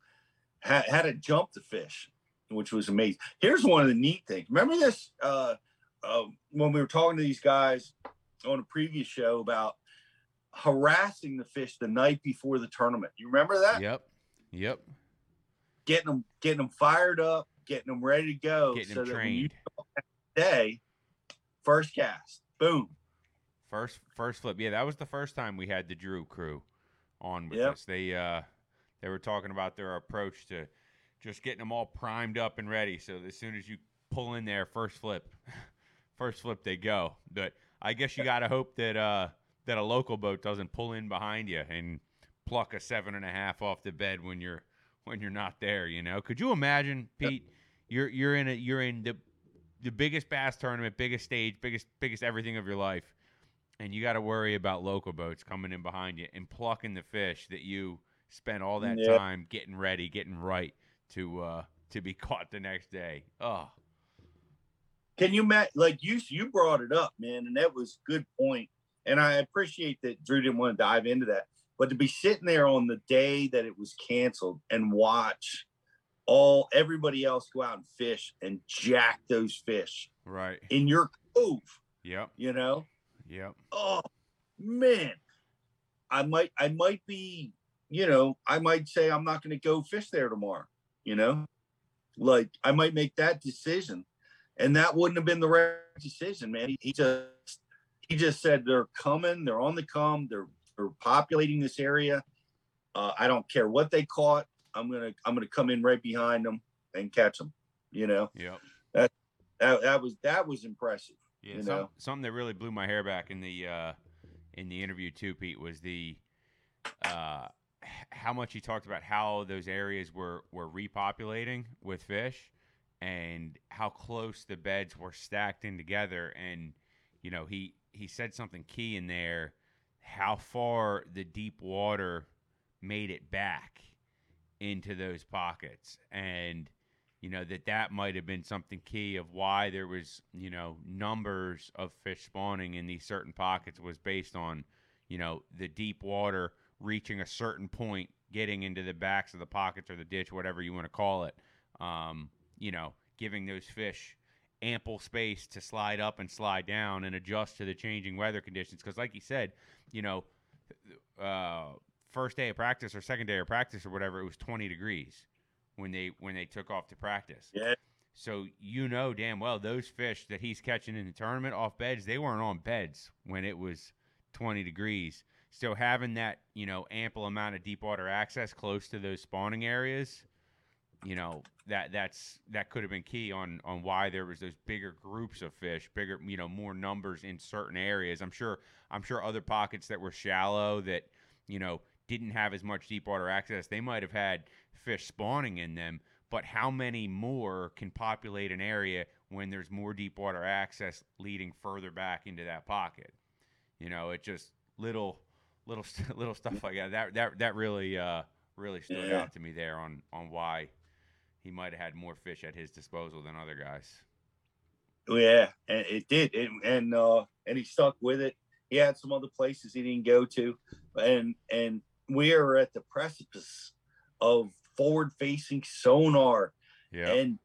how, how to jump the fish which was amazing. Here's one of the neat things. Remember this uh, uh, when we were talking to these guys on a previous show about harassing the fish the night before the tournament. You remember that? Yep. Yep. Getting them, getting them fired up, getting them ready to go, getting so them trained. day, first cast, boom. First, first flip. Yeah, that was the first time we had the Drew crew on with yep. us. They uh, they were talking about their approach to just getting them all primed up and ready. So as soon as you pull in there, first flip, first flip they go. But I guess you got to hope that uh, that a local boat doesn't pull in behind you and pluck a seven and a half off the bed when you're when you're not there. You know, could you imagine, Pete? You're you're in a you're in the the biggest bass tournament, biggest stage, biggest biggest everything of your life, and you got to worry about local boats coming in behind you and plucking the fish that you spent all that yeah. time getting ready, getting right to uh, to be caught the next day. Oh, can you Matt? Like you you brought it up, man, and that was good point. And I appreciate that Drew didn't want to dive into that, but to be sitting there on the day that it was canceled and watch all everybody else go out and fish and jack those fish right in your cove. Yep. You know. Yep. Oh man, I might I might be you know I might say I'm not going to go fish there tomorrow you know like i might make that decision and that wouldn't have been the right decision man he, he just he just said they're coming they're on the come they're they're populating this area. Uh, i don't care what they caught i'm gonna i'm gonna come in right behind them and catch them you know? Yeah that, that that was that was impressive yeah you some, know? something that really blew my hair back in the uh in the interview too pete was the uh how much he talked about how those areas were were repopulating with fish and how close the beds were stacked in together. And you know he he said something key in there how far the deep water made it back into those pockets. And you know that that might have been something key of why there was you know numbers of fish spawning in these certain pockets was based on you know the deep water reaching a certain point, getting into the backs of the pockets or the ditch, whatever you want to call it, um, you know, giving those fish ample space to slide up and slide down and adjust to the changing weather conditions. Because, like you said, you know, uh, first day of practice or second day of practice or whatever, it was 20 degrees when they when they took off to practice. Yeah. So you know damn well those fish that he's catching in the tournament off beds, they weren't on beds when it was 20 degrees. So having that, you know, ample amount of deep water access close to those spawning areas, you know, that that's that could have been key on on why there was those bigger groups of fish, bigger, you know, more numbers in certain areas. I'm sure I'm sure other pockets that were shallow that, you know, didn't have as much deep water access, they might have had fish spawning in them, but how many more can populate an area when there's more deep water access leading further back into that pocket? You know, it just little little little stuff like that. That that that really uh really stood Yeah. out to me there on on why he might have had more fish at his disposal than other guys. Yeah, and it did, and and, uh, and he stuck with it. He had some other places he didn't go to, and and we are at the precipice of forward-facing sonar, Yeah. and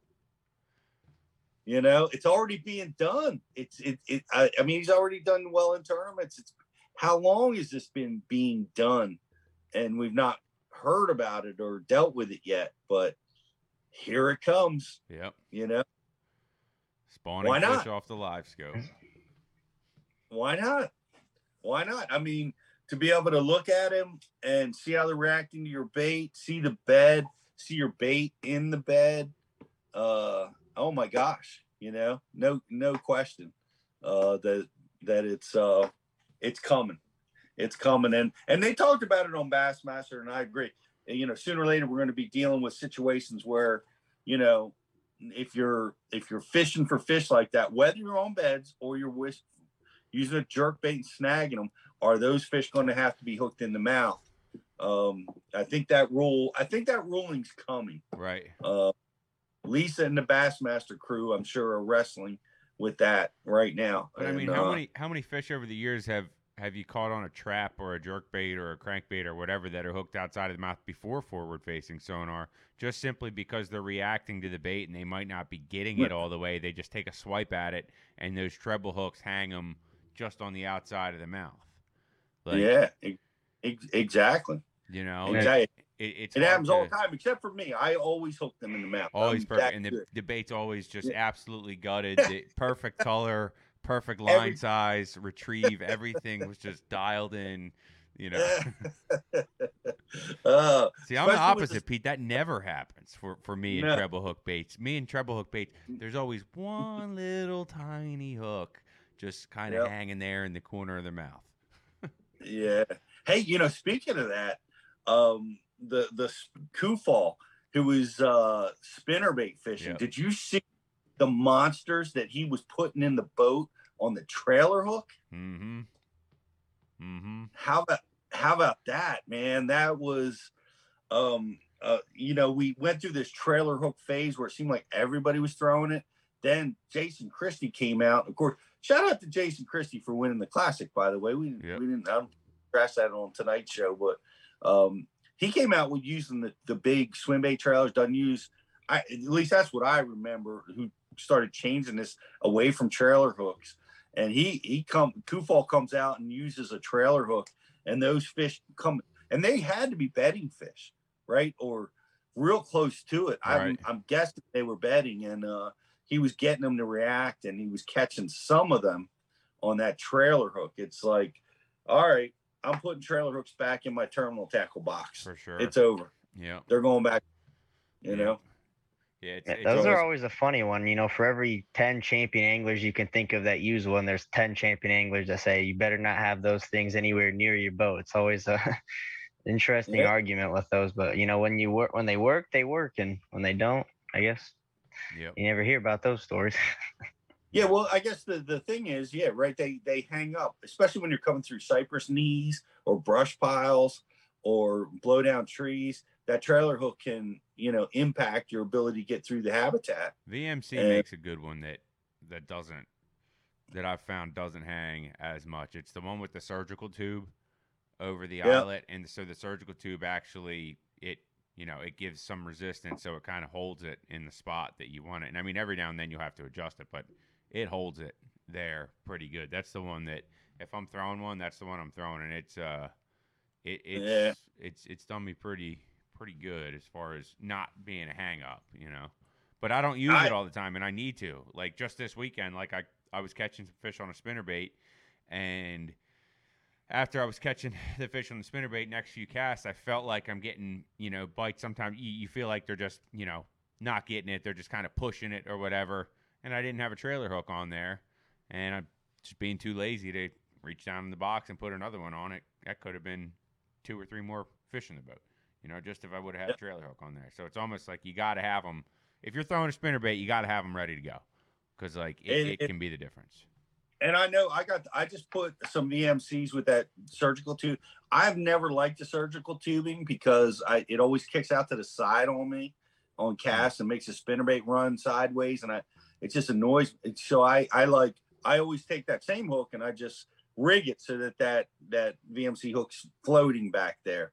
you know it's already being done. It's it, it I, I mean he's already done well in tournaments. It's how long has this been being done, and we've not heard about it or dealt with it yet, but here it comes. Yep. You know. Spawning Why fish not? off the LiveScope. why not? Why not? I mean, to be able to look at him and see how they're reacting to your bait, see the bed, see your bait in the bed. Uh, oh my gosh, you know, no, no question, uh, that that it's uh, it's coming, it's coming, and and they talked about it on Bassmaster, and I agree. You know, sooner or later we're going to be dealing with situations where, you know, if you're if you're fishing for fish like that, whether you're on beds or you're with, using a jerk bait and snagging them, are those fish going to have to be hooked in the mouth? Um, I think that rule. I think that ruling's coming. Right. Uh, Lisa and the Bassmaster crew, I'm sure, are wrestling with that right now. But I mean, And, how uh, many how many fish over the years have have you caught on a trap or a jerk bait or a crankbait or whatever that are hooked outside of the mouth before forward facing sonar, just simply because they're reacting to the bait and they might not be getting it all the way. They just take a swipe at it and those treble hooks hang them just on the outside of the mouth. yeah, e- ex- exactly. You know, Exactly. It, it's it happens all the time, except for me. I always hook them in the mouth. Always I'm perfect, and the, the bait's always just Yeah. absolutely gutted. The perfect color, perfect line Every- size, retrieve. Everything was just dialed in. You know. Uh, See, I'm the opposite, Pete. That never happens for, for me and No. treble hook baits. Me and treble hook baits, there's always one little tiny hook just kind of Yep. hanging there in the corner of their mouth. Yeah. Hey, you know, speaking of that, um, the the Kufal, who was uh spinnerbait fishing, Yeah. did you see the monsters that he was putting in the boat on the trailer hook? Mm-hmm. Mm-hmm. How about how about that, man? That was um uh you know, we went through this trailer hook phase where it seemed like everybody was throwing it. Then Jason Christie came out. Of course, shout out to Jason Christie for winning the classic, by the way. We, we didn't I don't stress that on tonight's show, but um he came out with using the, the big swim bait trailers, doesn't use I at least that's what I remember who started changing this away from trailer hooks. And he he come Kufal comes out and uses a trailer hook and those fish come and they had to be bedding fish, right? Or real close to it. I'm I'm guessing they were bedding and uh he was getting them to react and he was catching some of them on that trailer hook. It's like, all right, I'm putting trailer hooks back in my terminal tackle box. For sure. It's over. Yeah. They're going back, you Yeah. know. Yeah, it's, Yeah, it's those are always- always a funny one. You know, for every 10 champion anglers you can think of that use one, there's 10 champion anglers that say you better not have those things anywhere near your boat. It's always a interesting Yeah. argument with those. But, you know, when you work, when they work, they work. And when they don't, I guess Yep. you never hear about those stories. Yeah, well, I guess the, the thing is, yeah, right. They they hang up, especially when you're coming through cypress knees or brush piles or blow down trees. That trailer hook can, you know, impact your ability to get through the habitat. VMC And- makes a good one that that doesn't that I've found doesn't hang as much. It's the one with the surgical tube over the Yeah. eyelet, and so the surgical tube actually it you know, it gives some resistance, so it kind of holds it in the spot that you want it. And I mean, every now and then you'll have to adjust it, but it holds it there pretty good. That's the one that if I'm throwing one, that's the one I'm throwing, and it's uh, it, it's Yeah. it's it's done me pretty pretty good as far as not being a hang up, you know. But I don't use I- it all the time, and I need to. Like just this weekend, like I I was catching some fish on a spinner bait, and after I was catching the fish on the spinnerbait, next few casts, I felt like I'm getting, you know, bites. Sometimes you, you feel like they're just, you know, not getting it. They're just kind of pushing it or whatever. And I didn't have a trailer hook on there. And I'm just being too lazy to reach down in the box and put another one on it. That could have been two or three more fish in the boat, you know, just if I would have had a trailer hook on there. So it's almost like you got to have them. If you're throwing a spinner bait, you got to have them ready to go because, like, it, It- it can be the difference. And I know I got I just put some VMCs with that surgical tube. I've never liked the surgical tubing because I it always kicks out to the side on me on cast and makes the spinnerbait run sideways and I it just annoys me. So I I like I always take that same hook and I just rig it so that that that VMC hook's floating back there.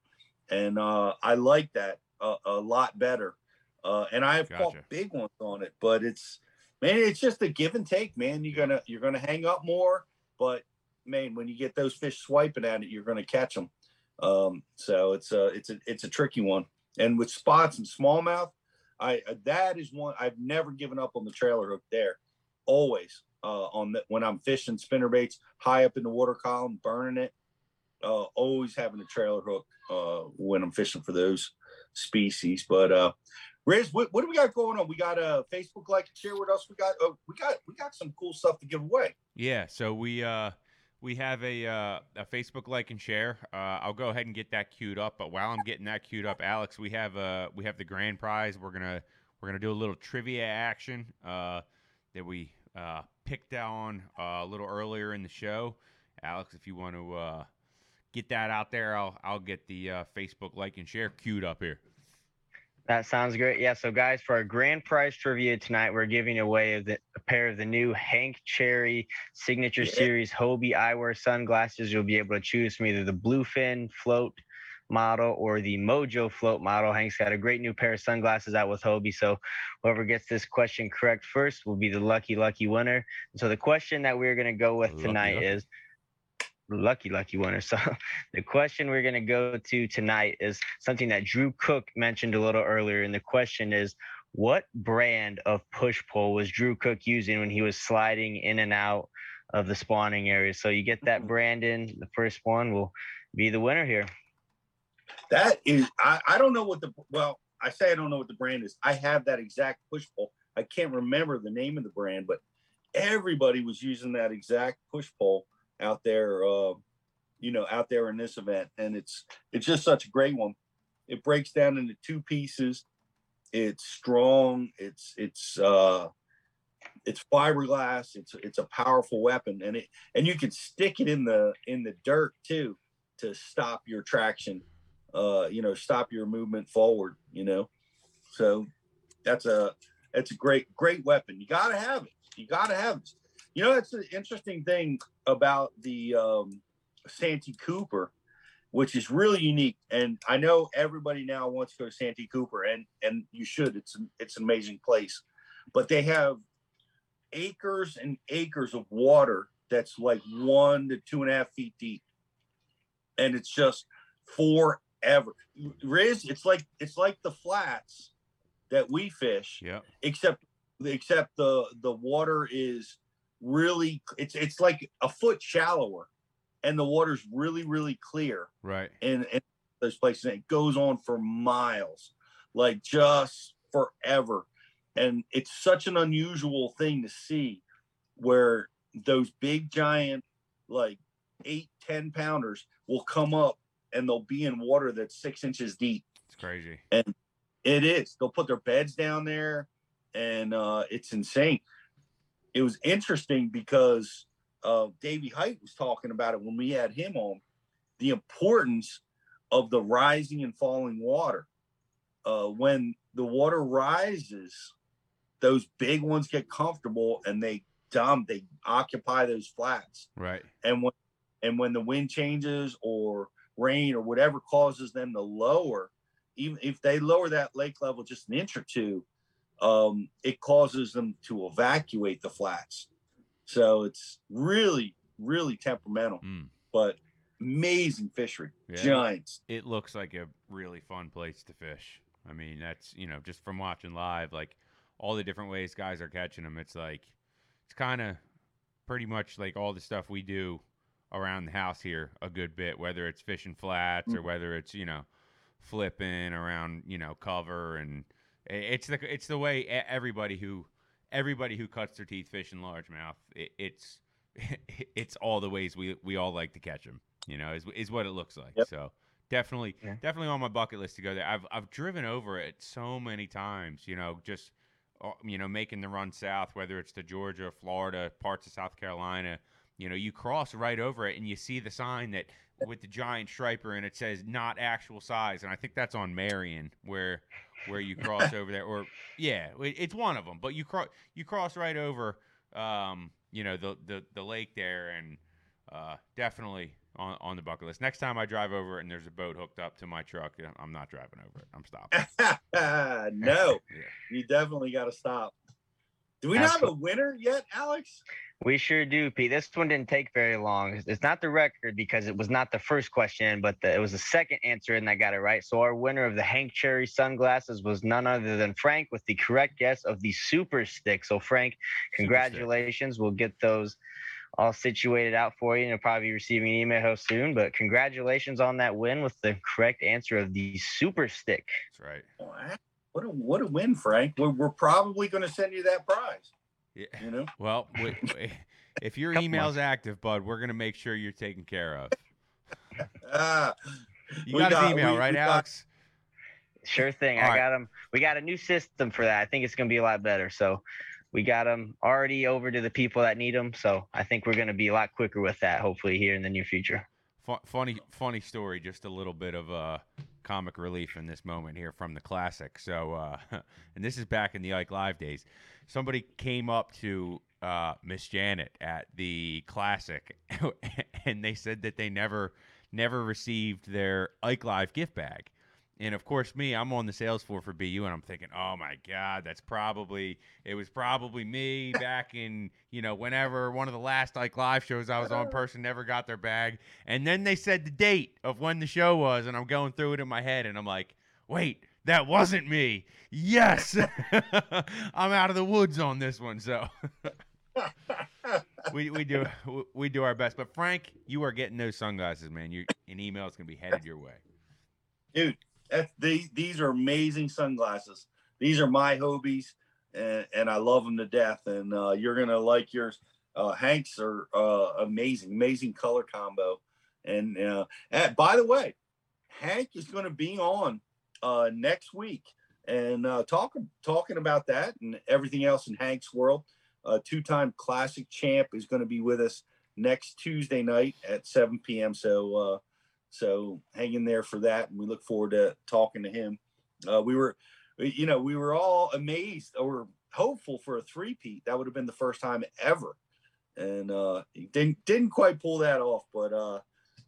And uh I like that a, a lot better. Uh and I have caught big ones on it, but it's man, it's just a give and take, man. You're gonna you're gonna hang up more, but man, when you get those fish swiping at it, you're gonna catch them. Um, so it's a it's a it's a tricky one. And with spots and smallmouth, I uh, that is one I've never given up on the trailer hook there. Always uh, on the, when I'm fishing spinner baits high up in the water column, burning it. Uh, always having a trailer hook uh, when I'm fishing for those species. But uh, Riz, what, what do we got going on? We got a Facebook like and share. with us. we got? Oh, we got we got some cool stuff to give away. Yeah, so we uh we have a uh, a Facebook like and share. Uh, I'll go ahead and get that queued up. But while I'm getting that queued up, Alex, we have uh we have the grand prize. We're gonna we're gonna do a little trivia action uh, that we uh, picked on uh, a little earlier in the show. Alex, if you want to uh, get that out there, I'll I'll get the uh, Facebook like and share queued up here. That sounds great. Yeah. So, guys, for our grand prize trivia tonight, we're giving away the, a pair of the new Hank Cherry Signature Yeah. Series Hobie eyewear sunglasses. You'll be able to choose from either the Bluefin float model or the Mojo float model. Hank's got a great new pair of sunglasses out with Hobie. So, whoever gets this question correct first will be the lucky, lucky winner. So, the question that we're going to go with Lucky, tonight lucky. is lucky lucky winner so the question we're going to go to tonight is something that drew cook mentioned a little earlier and the question is what brand of push pole was drew cook using when he was sliding in and out of the spawning area so you get that mm-hmm. brand in the first one will be the winner here That is, I, I don't know what the well, I say I don't know what the brand is. I have that exact push pole. I can't remember the name of the brand, but everybody was using that exact push pole out there. Uh, you know, out there in this event, and it's it's just such a great one. It breaks down into two pieces. It's strong. It's it's uh, it's fiberglass. It's it's a powerful weapon, and it and you can stick it in the in the dirt too to stop your traction uh, you know, stop your movement forward, you know. So that's a that's a great great weapon. You gotta have it. You gotta have it. You know, that's an interesting thing about the um, Santee Cooper, which is really unique. And I know everybody now wants to go to Santee Cooper, and and you should. It's an it's an amazing place, but they have acres and acres of water that's like one to two and a half feet deep, and it's just forever. Riz, it's like it's like the flats that we fish, Yep. except except the the water is really it's it's like a foot shallower, and the water's really really clear Right. and, in those places. And it goes on for miles, like just forever. And it's such an unusual thing to see where those big giant, like eight ten pounders will come up and they'll be in water that's six inches deep. It's crazy. And it is. They'll put their beds down there and uh, it's insane. It was interesting because uh, Davey Hite was talking about it when we had him on the importance of the rising and falling water. Uh, when the water rises, those big ones get comfortable and they dump, they occupy those flats. Right. And when and when the wind changes or rain or whatever causes them to lower, even if they lower that lake level just an inch or two, um, it causes them to evacuate the flats. So it's really, really temperamental, but amazing fishery, Yeah. giants. It looks like a really fun place to fish. I mean, that's you know just from watching live, like all the different ways guys are catching them. It's like it's kind of pretty much like all the stuff we do around the house here a good bit, whether it's fishing flats or Mm. whether it's you know flipping around you know cover and it's the it's the way everybody who everybody who cuts their teeth fish fishing largemouth it, it's it's all the ways we we all like to catch them you know is, is what it looks like. So definitely definitely on my bucket list to go there. I've i've driven over it so many times you know just uh, you know making the run south whether it's to georgia florida parts of south carolina you know you cross right over it and you see the sign that with the giant striper and it says not actual size. And i think that's on marion where where you cross over there or yeah it's one of them but you cross you cross right over um you know the the, the lake there and uh definitely on, on the bucket list. Next time i drive over and there's a boat hooked up to my truck i'm not driving over it. I'm stopping. No, you definitely got to stop. Do we not have a winner yet, Alex? We sure do, Pete. This one didn't take very long. It's- It's not the record because it was not the first question, but the, it was the second answer, and I got it right. So our winner of the Hank Cherry sunglasses was none other than Frank with the correct guess of the Super Stick. So Frank, congratulations. We'll get those all situated out for you, and you'll probably be receiving an email soon. But congratulations on that win with the correct answer of the Super Stick. That's right. What a what a win, Frank. We're, we're probably going to send you that prize. Yeah. You know. well w- w- if your email's active bud we're gonna make sure you're taken care of Ah, you we got, his email we- right we got- alex Sure thing. All I right. got them. We got a new system for that. I think it's going to be a lot better. So we got them already over to the people that need them. So I think we're going to be a lot quicker with that, hopefully, here in the near future. Fu- funny funny story just a little bit of uh comic relief in this moment here from the classic. So uh and this is back in the ike live days. Somebody came up to uh miss janet at the classic and they said that they never never received their ike live gift bag and of course me i'm on the sales floor for bu and i'm thinking oh my god that's probably it was probably me back in you know whenever one of the last Ike Live shows i was on uh-huh. person never got their bag. And then they said the date of when the show was and i'm going through it in my head and i'm like wait that wasn't me. Yes. I'm out of the woods on this one so. We, we do we do our best. But frank you are getting those sunglasses man. You an email is going to be headed your way. Dude. That's the, these are amazing sunglasses. These are my Hobies, and, and I love them to death. And uh, you're gonna like yours. Uh, Hanks are uh, amazing, amazing color combo. And, uh, and by the way, Hank is going to be on uh, next week and uh, talking talking about that and everything else in Hank's world. Uh, two-time classic champ is going to be with us next Tuesday night at 7 p.m. So so hang in there for that, and we look forward to talking to him. Uh, we were, you know, we were all amazed or hopeful for a three-peat. That would have been the first time ever, and uh, didn't didn't quite pull that off. But uh,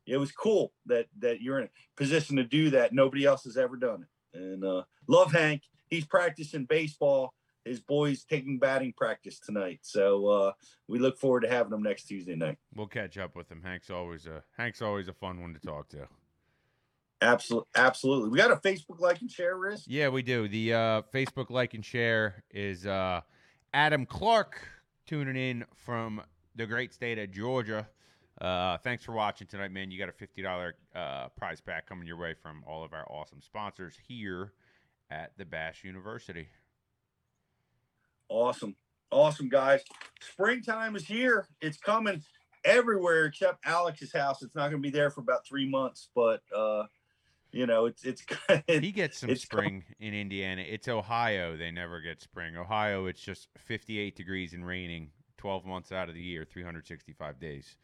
it was cool that that you're in a position to do that. Nobody else has ever done it, and uh, love Hank. He's practicing baseball. His boys taking batting practice tonight, so uh, we look forward to having him next Tuesday night. We'll catch up with him. Hank's always a Hank's always a fun one to talk to. Absolutely, absolutely. We got a Facebook like and share, Riz. Yeah, we do. The uh, Facebook like and share is uh, Adam Clark tuning in from the great state of Georgia. Uh, thanks for watching tonight, man. You got a fifty dollar uh, prize pack coming your way from all of our awesome sponsors here at the Bass University. Awesome. Awesome, guys. Springtime is here. It's coming everywhere except Alex's house. It's not going to be there for about three months, but, uh, you know, it's, it's, He gets some it's com- spring in Indiana. It's Ohio. They never get spring. Ohio, it's just 58 degrees and raining 12 months out of the year, 365 days.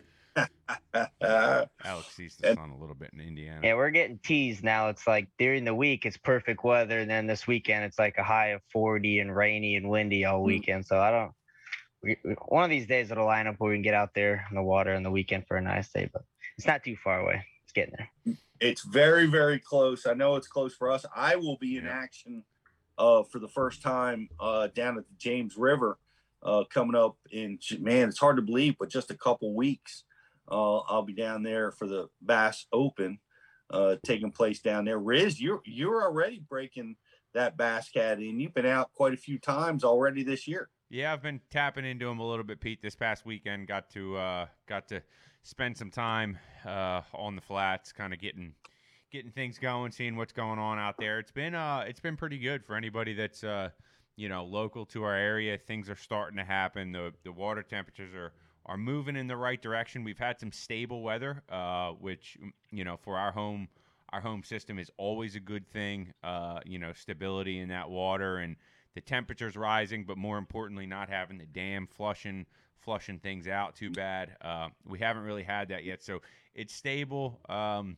Alex sees the sun a little bit in Indiana. Yeah, we're getting teased now. It's like during the week it's perfect weather, and then this weekend it's like a high of 40 and rainy and windy all weekend. So I don't. We, we- one of these days it'll line up where we can get out there in the water on the weekend for a nice day, but it's not too far away. It's getting there. It's very, very close. I know it's close for us. I will be in action uh, for the first time uh, down at the James River uh, coming up in man. It's hard to believe, but just a couple weeks. Uh, I'll be down there for the Bass Open uh, taking place down there. Riz, you're you're already breaking that Bass Cat in. You've been out quite a few times already this year. Yeah, I've been tapping into him a little bit, Pete. This past weekend, got to uh, got to spend some time uh, on the flats, kind of getting getting things going, seeing what's going on out there. It's been uh, it's been pretty good for anybody that's uh, you know local to our area. Things are starting to happen. The the water temperatures are are moving in the right direction. We've had some stable weather, uh, which you know for our home our home system is always a good thing. Uh, you know, stability in that water and the temperatures rising, but more importantly, not having the dam flushing flushing things out too bad. Uh, we haven't really had that yet, so it's stable. Um,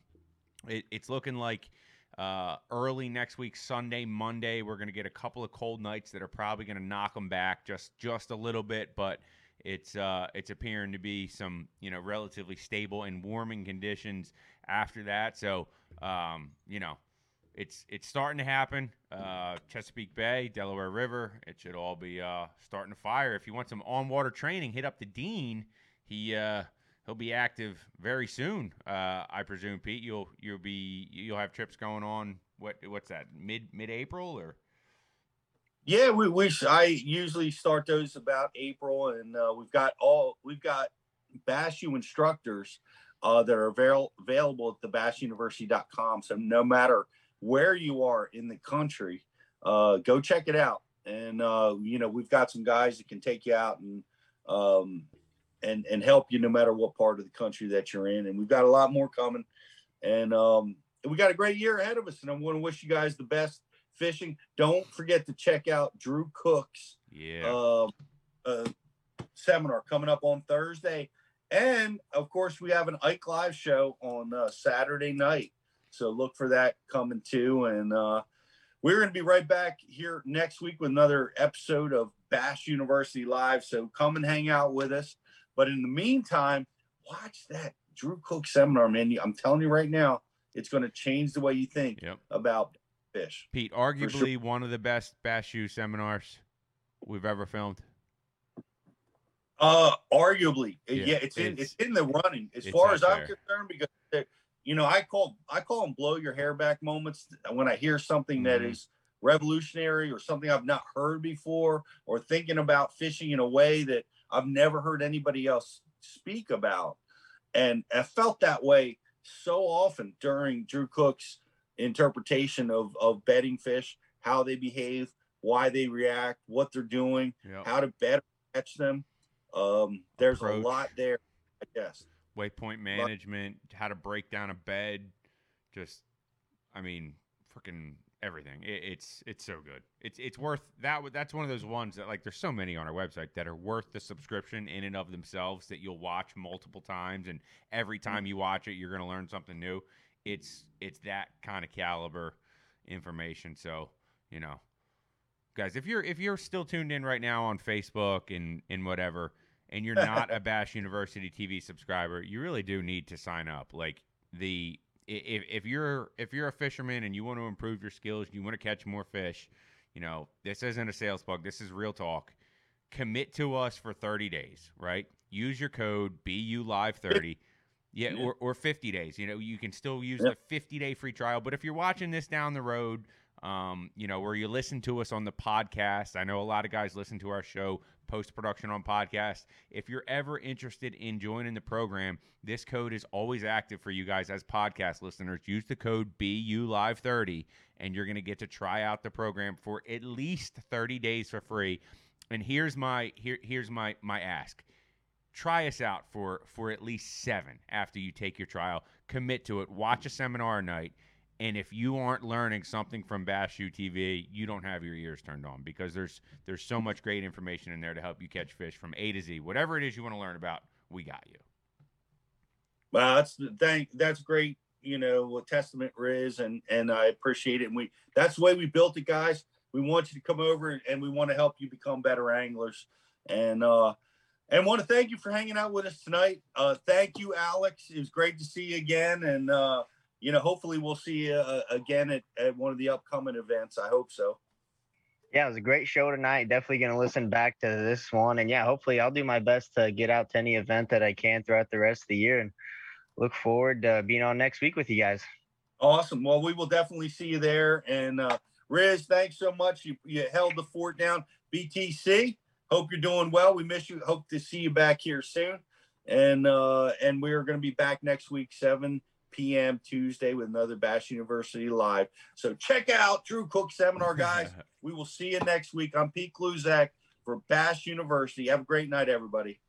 it, it's looking like uh, early next week, Sunday, Monday, we're going to get a couple of cold nights that are probably going to knock them back just just a little bit, but it's uh, it's appearing to be some you know relatively stable and warming conditions after that. So um, you know it's it's starting to happen. Uh, Chesapeake Bay, Delaware River, it should all be uh, starting to fire. If you want some on water training, hit up the dean. He uh, he'll be active very soon. Uh, I presume, Pete. You'll you'll be you'll have trips going on. What what's that? Mid mid April or? Yeah, we we I usually start those about April, and uh, we've got all we've got BASSU instructors uh, that are avail- available at the bassuniversity.com. So no matter where you are in the country, uh, go check it out. And uh, you know we've got some guys that can take you out and um, and and help you no matter what part of the country that you're in. And we've got a lot more coming, and um, we got a great year ahead of us. And I want to wish you guys the best fishing. Don't forget to check out Drew Cook's yeah. uh, uh, seminar coming up on Thursday. And of course, we have an Ike Live show on uh, Saturday night. So look for that coming too. And uh, we're going to be right back here next week with another episode of Bass University Live. So come and hang out with us. But in the meantime, watch that Drew Cook seminar, man. I'm telling you right now, it's going to change the way you think yep. about fish. Pete, arguably sure. one of the best Bass U seminars we've ever filmed. Uh, arguably, yeah, yeah it's, it's, in it's in the running as far as I'm there. concerned because you know I call I call them blow your hair back moments when I hear something mm-hmm. that is revolutionary or something I've not heard before or thinking about fishing in a way that I've never heard anybody else speak about, and I felt that way so often during Drew Cook's interpretation of of bedding fish, how they behave, why they react, what they're doing, yep. how to better catch them. Um, there's Approach. a lot there, I guess. Waypoint management, how to break down a bed, just, I mean, freaking everything. It, it's it's so good. It's it's worth that. That's one of those ones that like there's so many on our website that are worth the subscription in and of themselves that you'll watch multiple times, and every time you watch it, you're gonna learn something new. It's it's that kind of caliber information. So you know, guys, if you're if you're still tuned in right now on Facebook and and whatever, and you're not a Bass University TV subscriber, you really do need to sign up. Like the if if you're if you're a fisherman and you want to improve your skills, you want to catch more fish, you know, this isn't a sales plug. This is real talk. Commit to us for 30 days, right? Use your code BU Live 30. Yeah, or, or 50 days. You know, you can still use yep. the 50 day free trial. But if you're watching this down the road, um, you know, where you listen to us on the podcast, I know a lot of guys listen to our show post production on podcast. If you're ever interested in joining the program, this code is always active for you guys as podcast listeners. Use the code BU Live 30 and you're going to get to try out the program for at least 30 days for free. And here's my here here's my my ask try us out for for at least seven after you take your trial commit to it watch a seminar night and if you aren't learning something from Bass U TV, you don't have your ears turned on because there's there's so much great information in there to help you catch fish from A to Z. Whatever it is you want to learn about, we got you. Well, that's the thing. That's great. You know, testament, Riz, and and I appreciate it. And we that's the way we built it, guys. We want you to come over and we want to help you become better anglers. And uh, And want to thank you for hanging out with us tonight. Uh, thank you, Alex. It was great to see you again. And, uh, you know, hopefully we'll see you uh, again at, at one of the upcoming events. I hope so. Yeah, it was a great show tonight. Definitely going to listen back to this one. And yeah, hopefully I'll do my best to get out to any event that I can throughout the rest of the year and look forward to being on next week with you guys. Awesome. Well, we will definitely see you there. And uh, Riz, thanks so much. You, you held the fort down. BTC, hope you're doing well. We miss you. Hope to see you back here soon. And uh, and we're going to be back next week, 7 p.m. Tuesday with another Bass University Live. So check out Drew Cook Seminar, guys. we will see you next week. I'm Pete Gluszek for Bass University. Have a great night, everybody.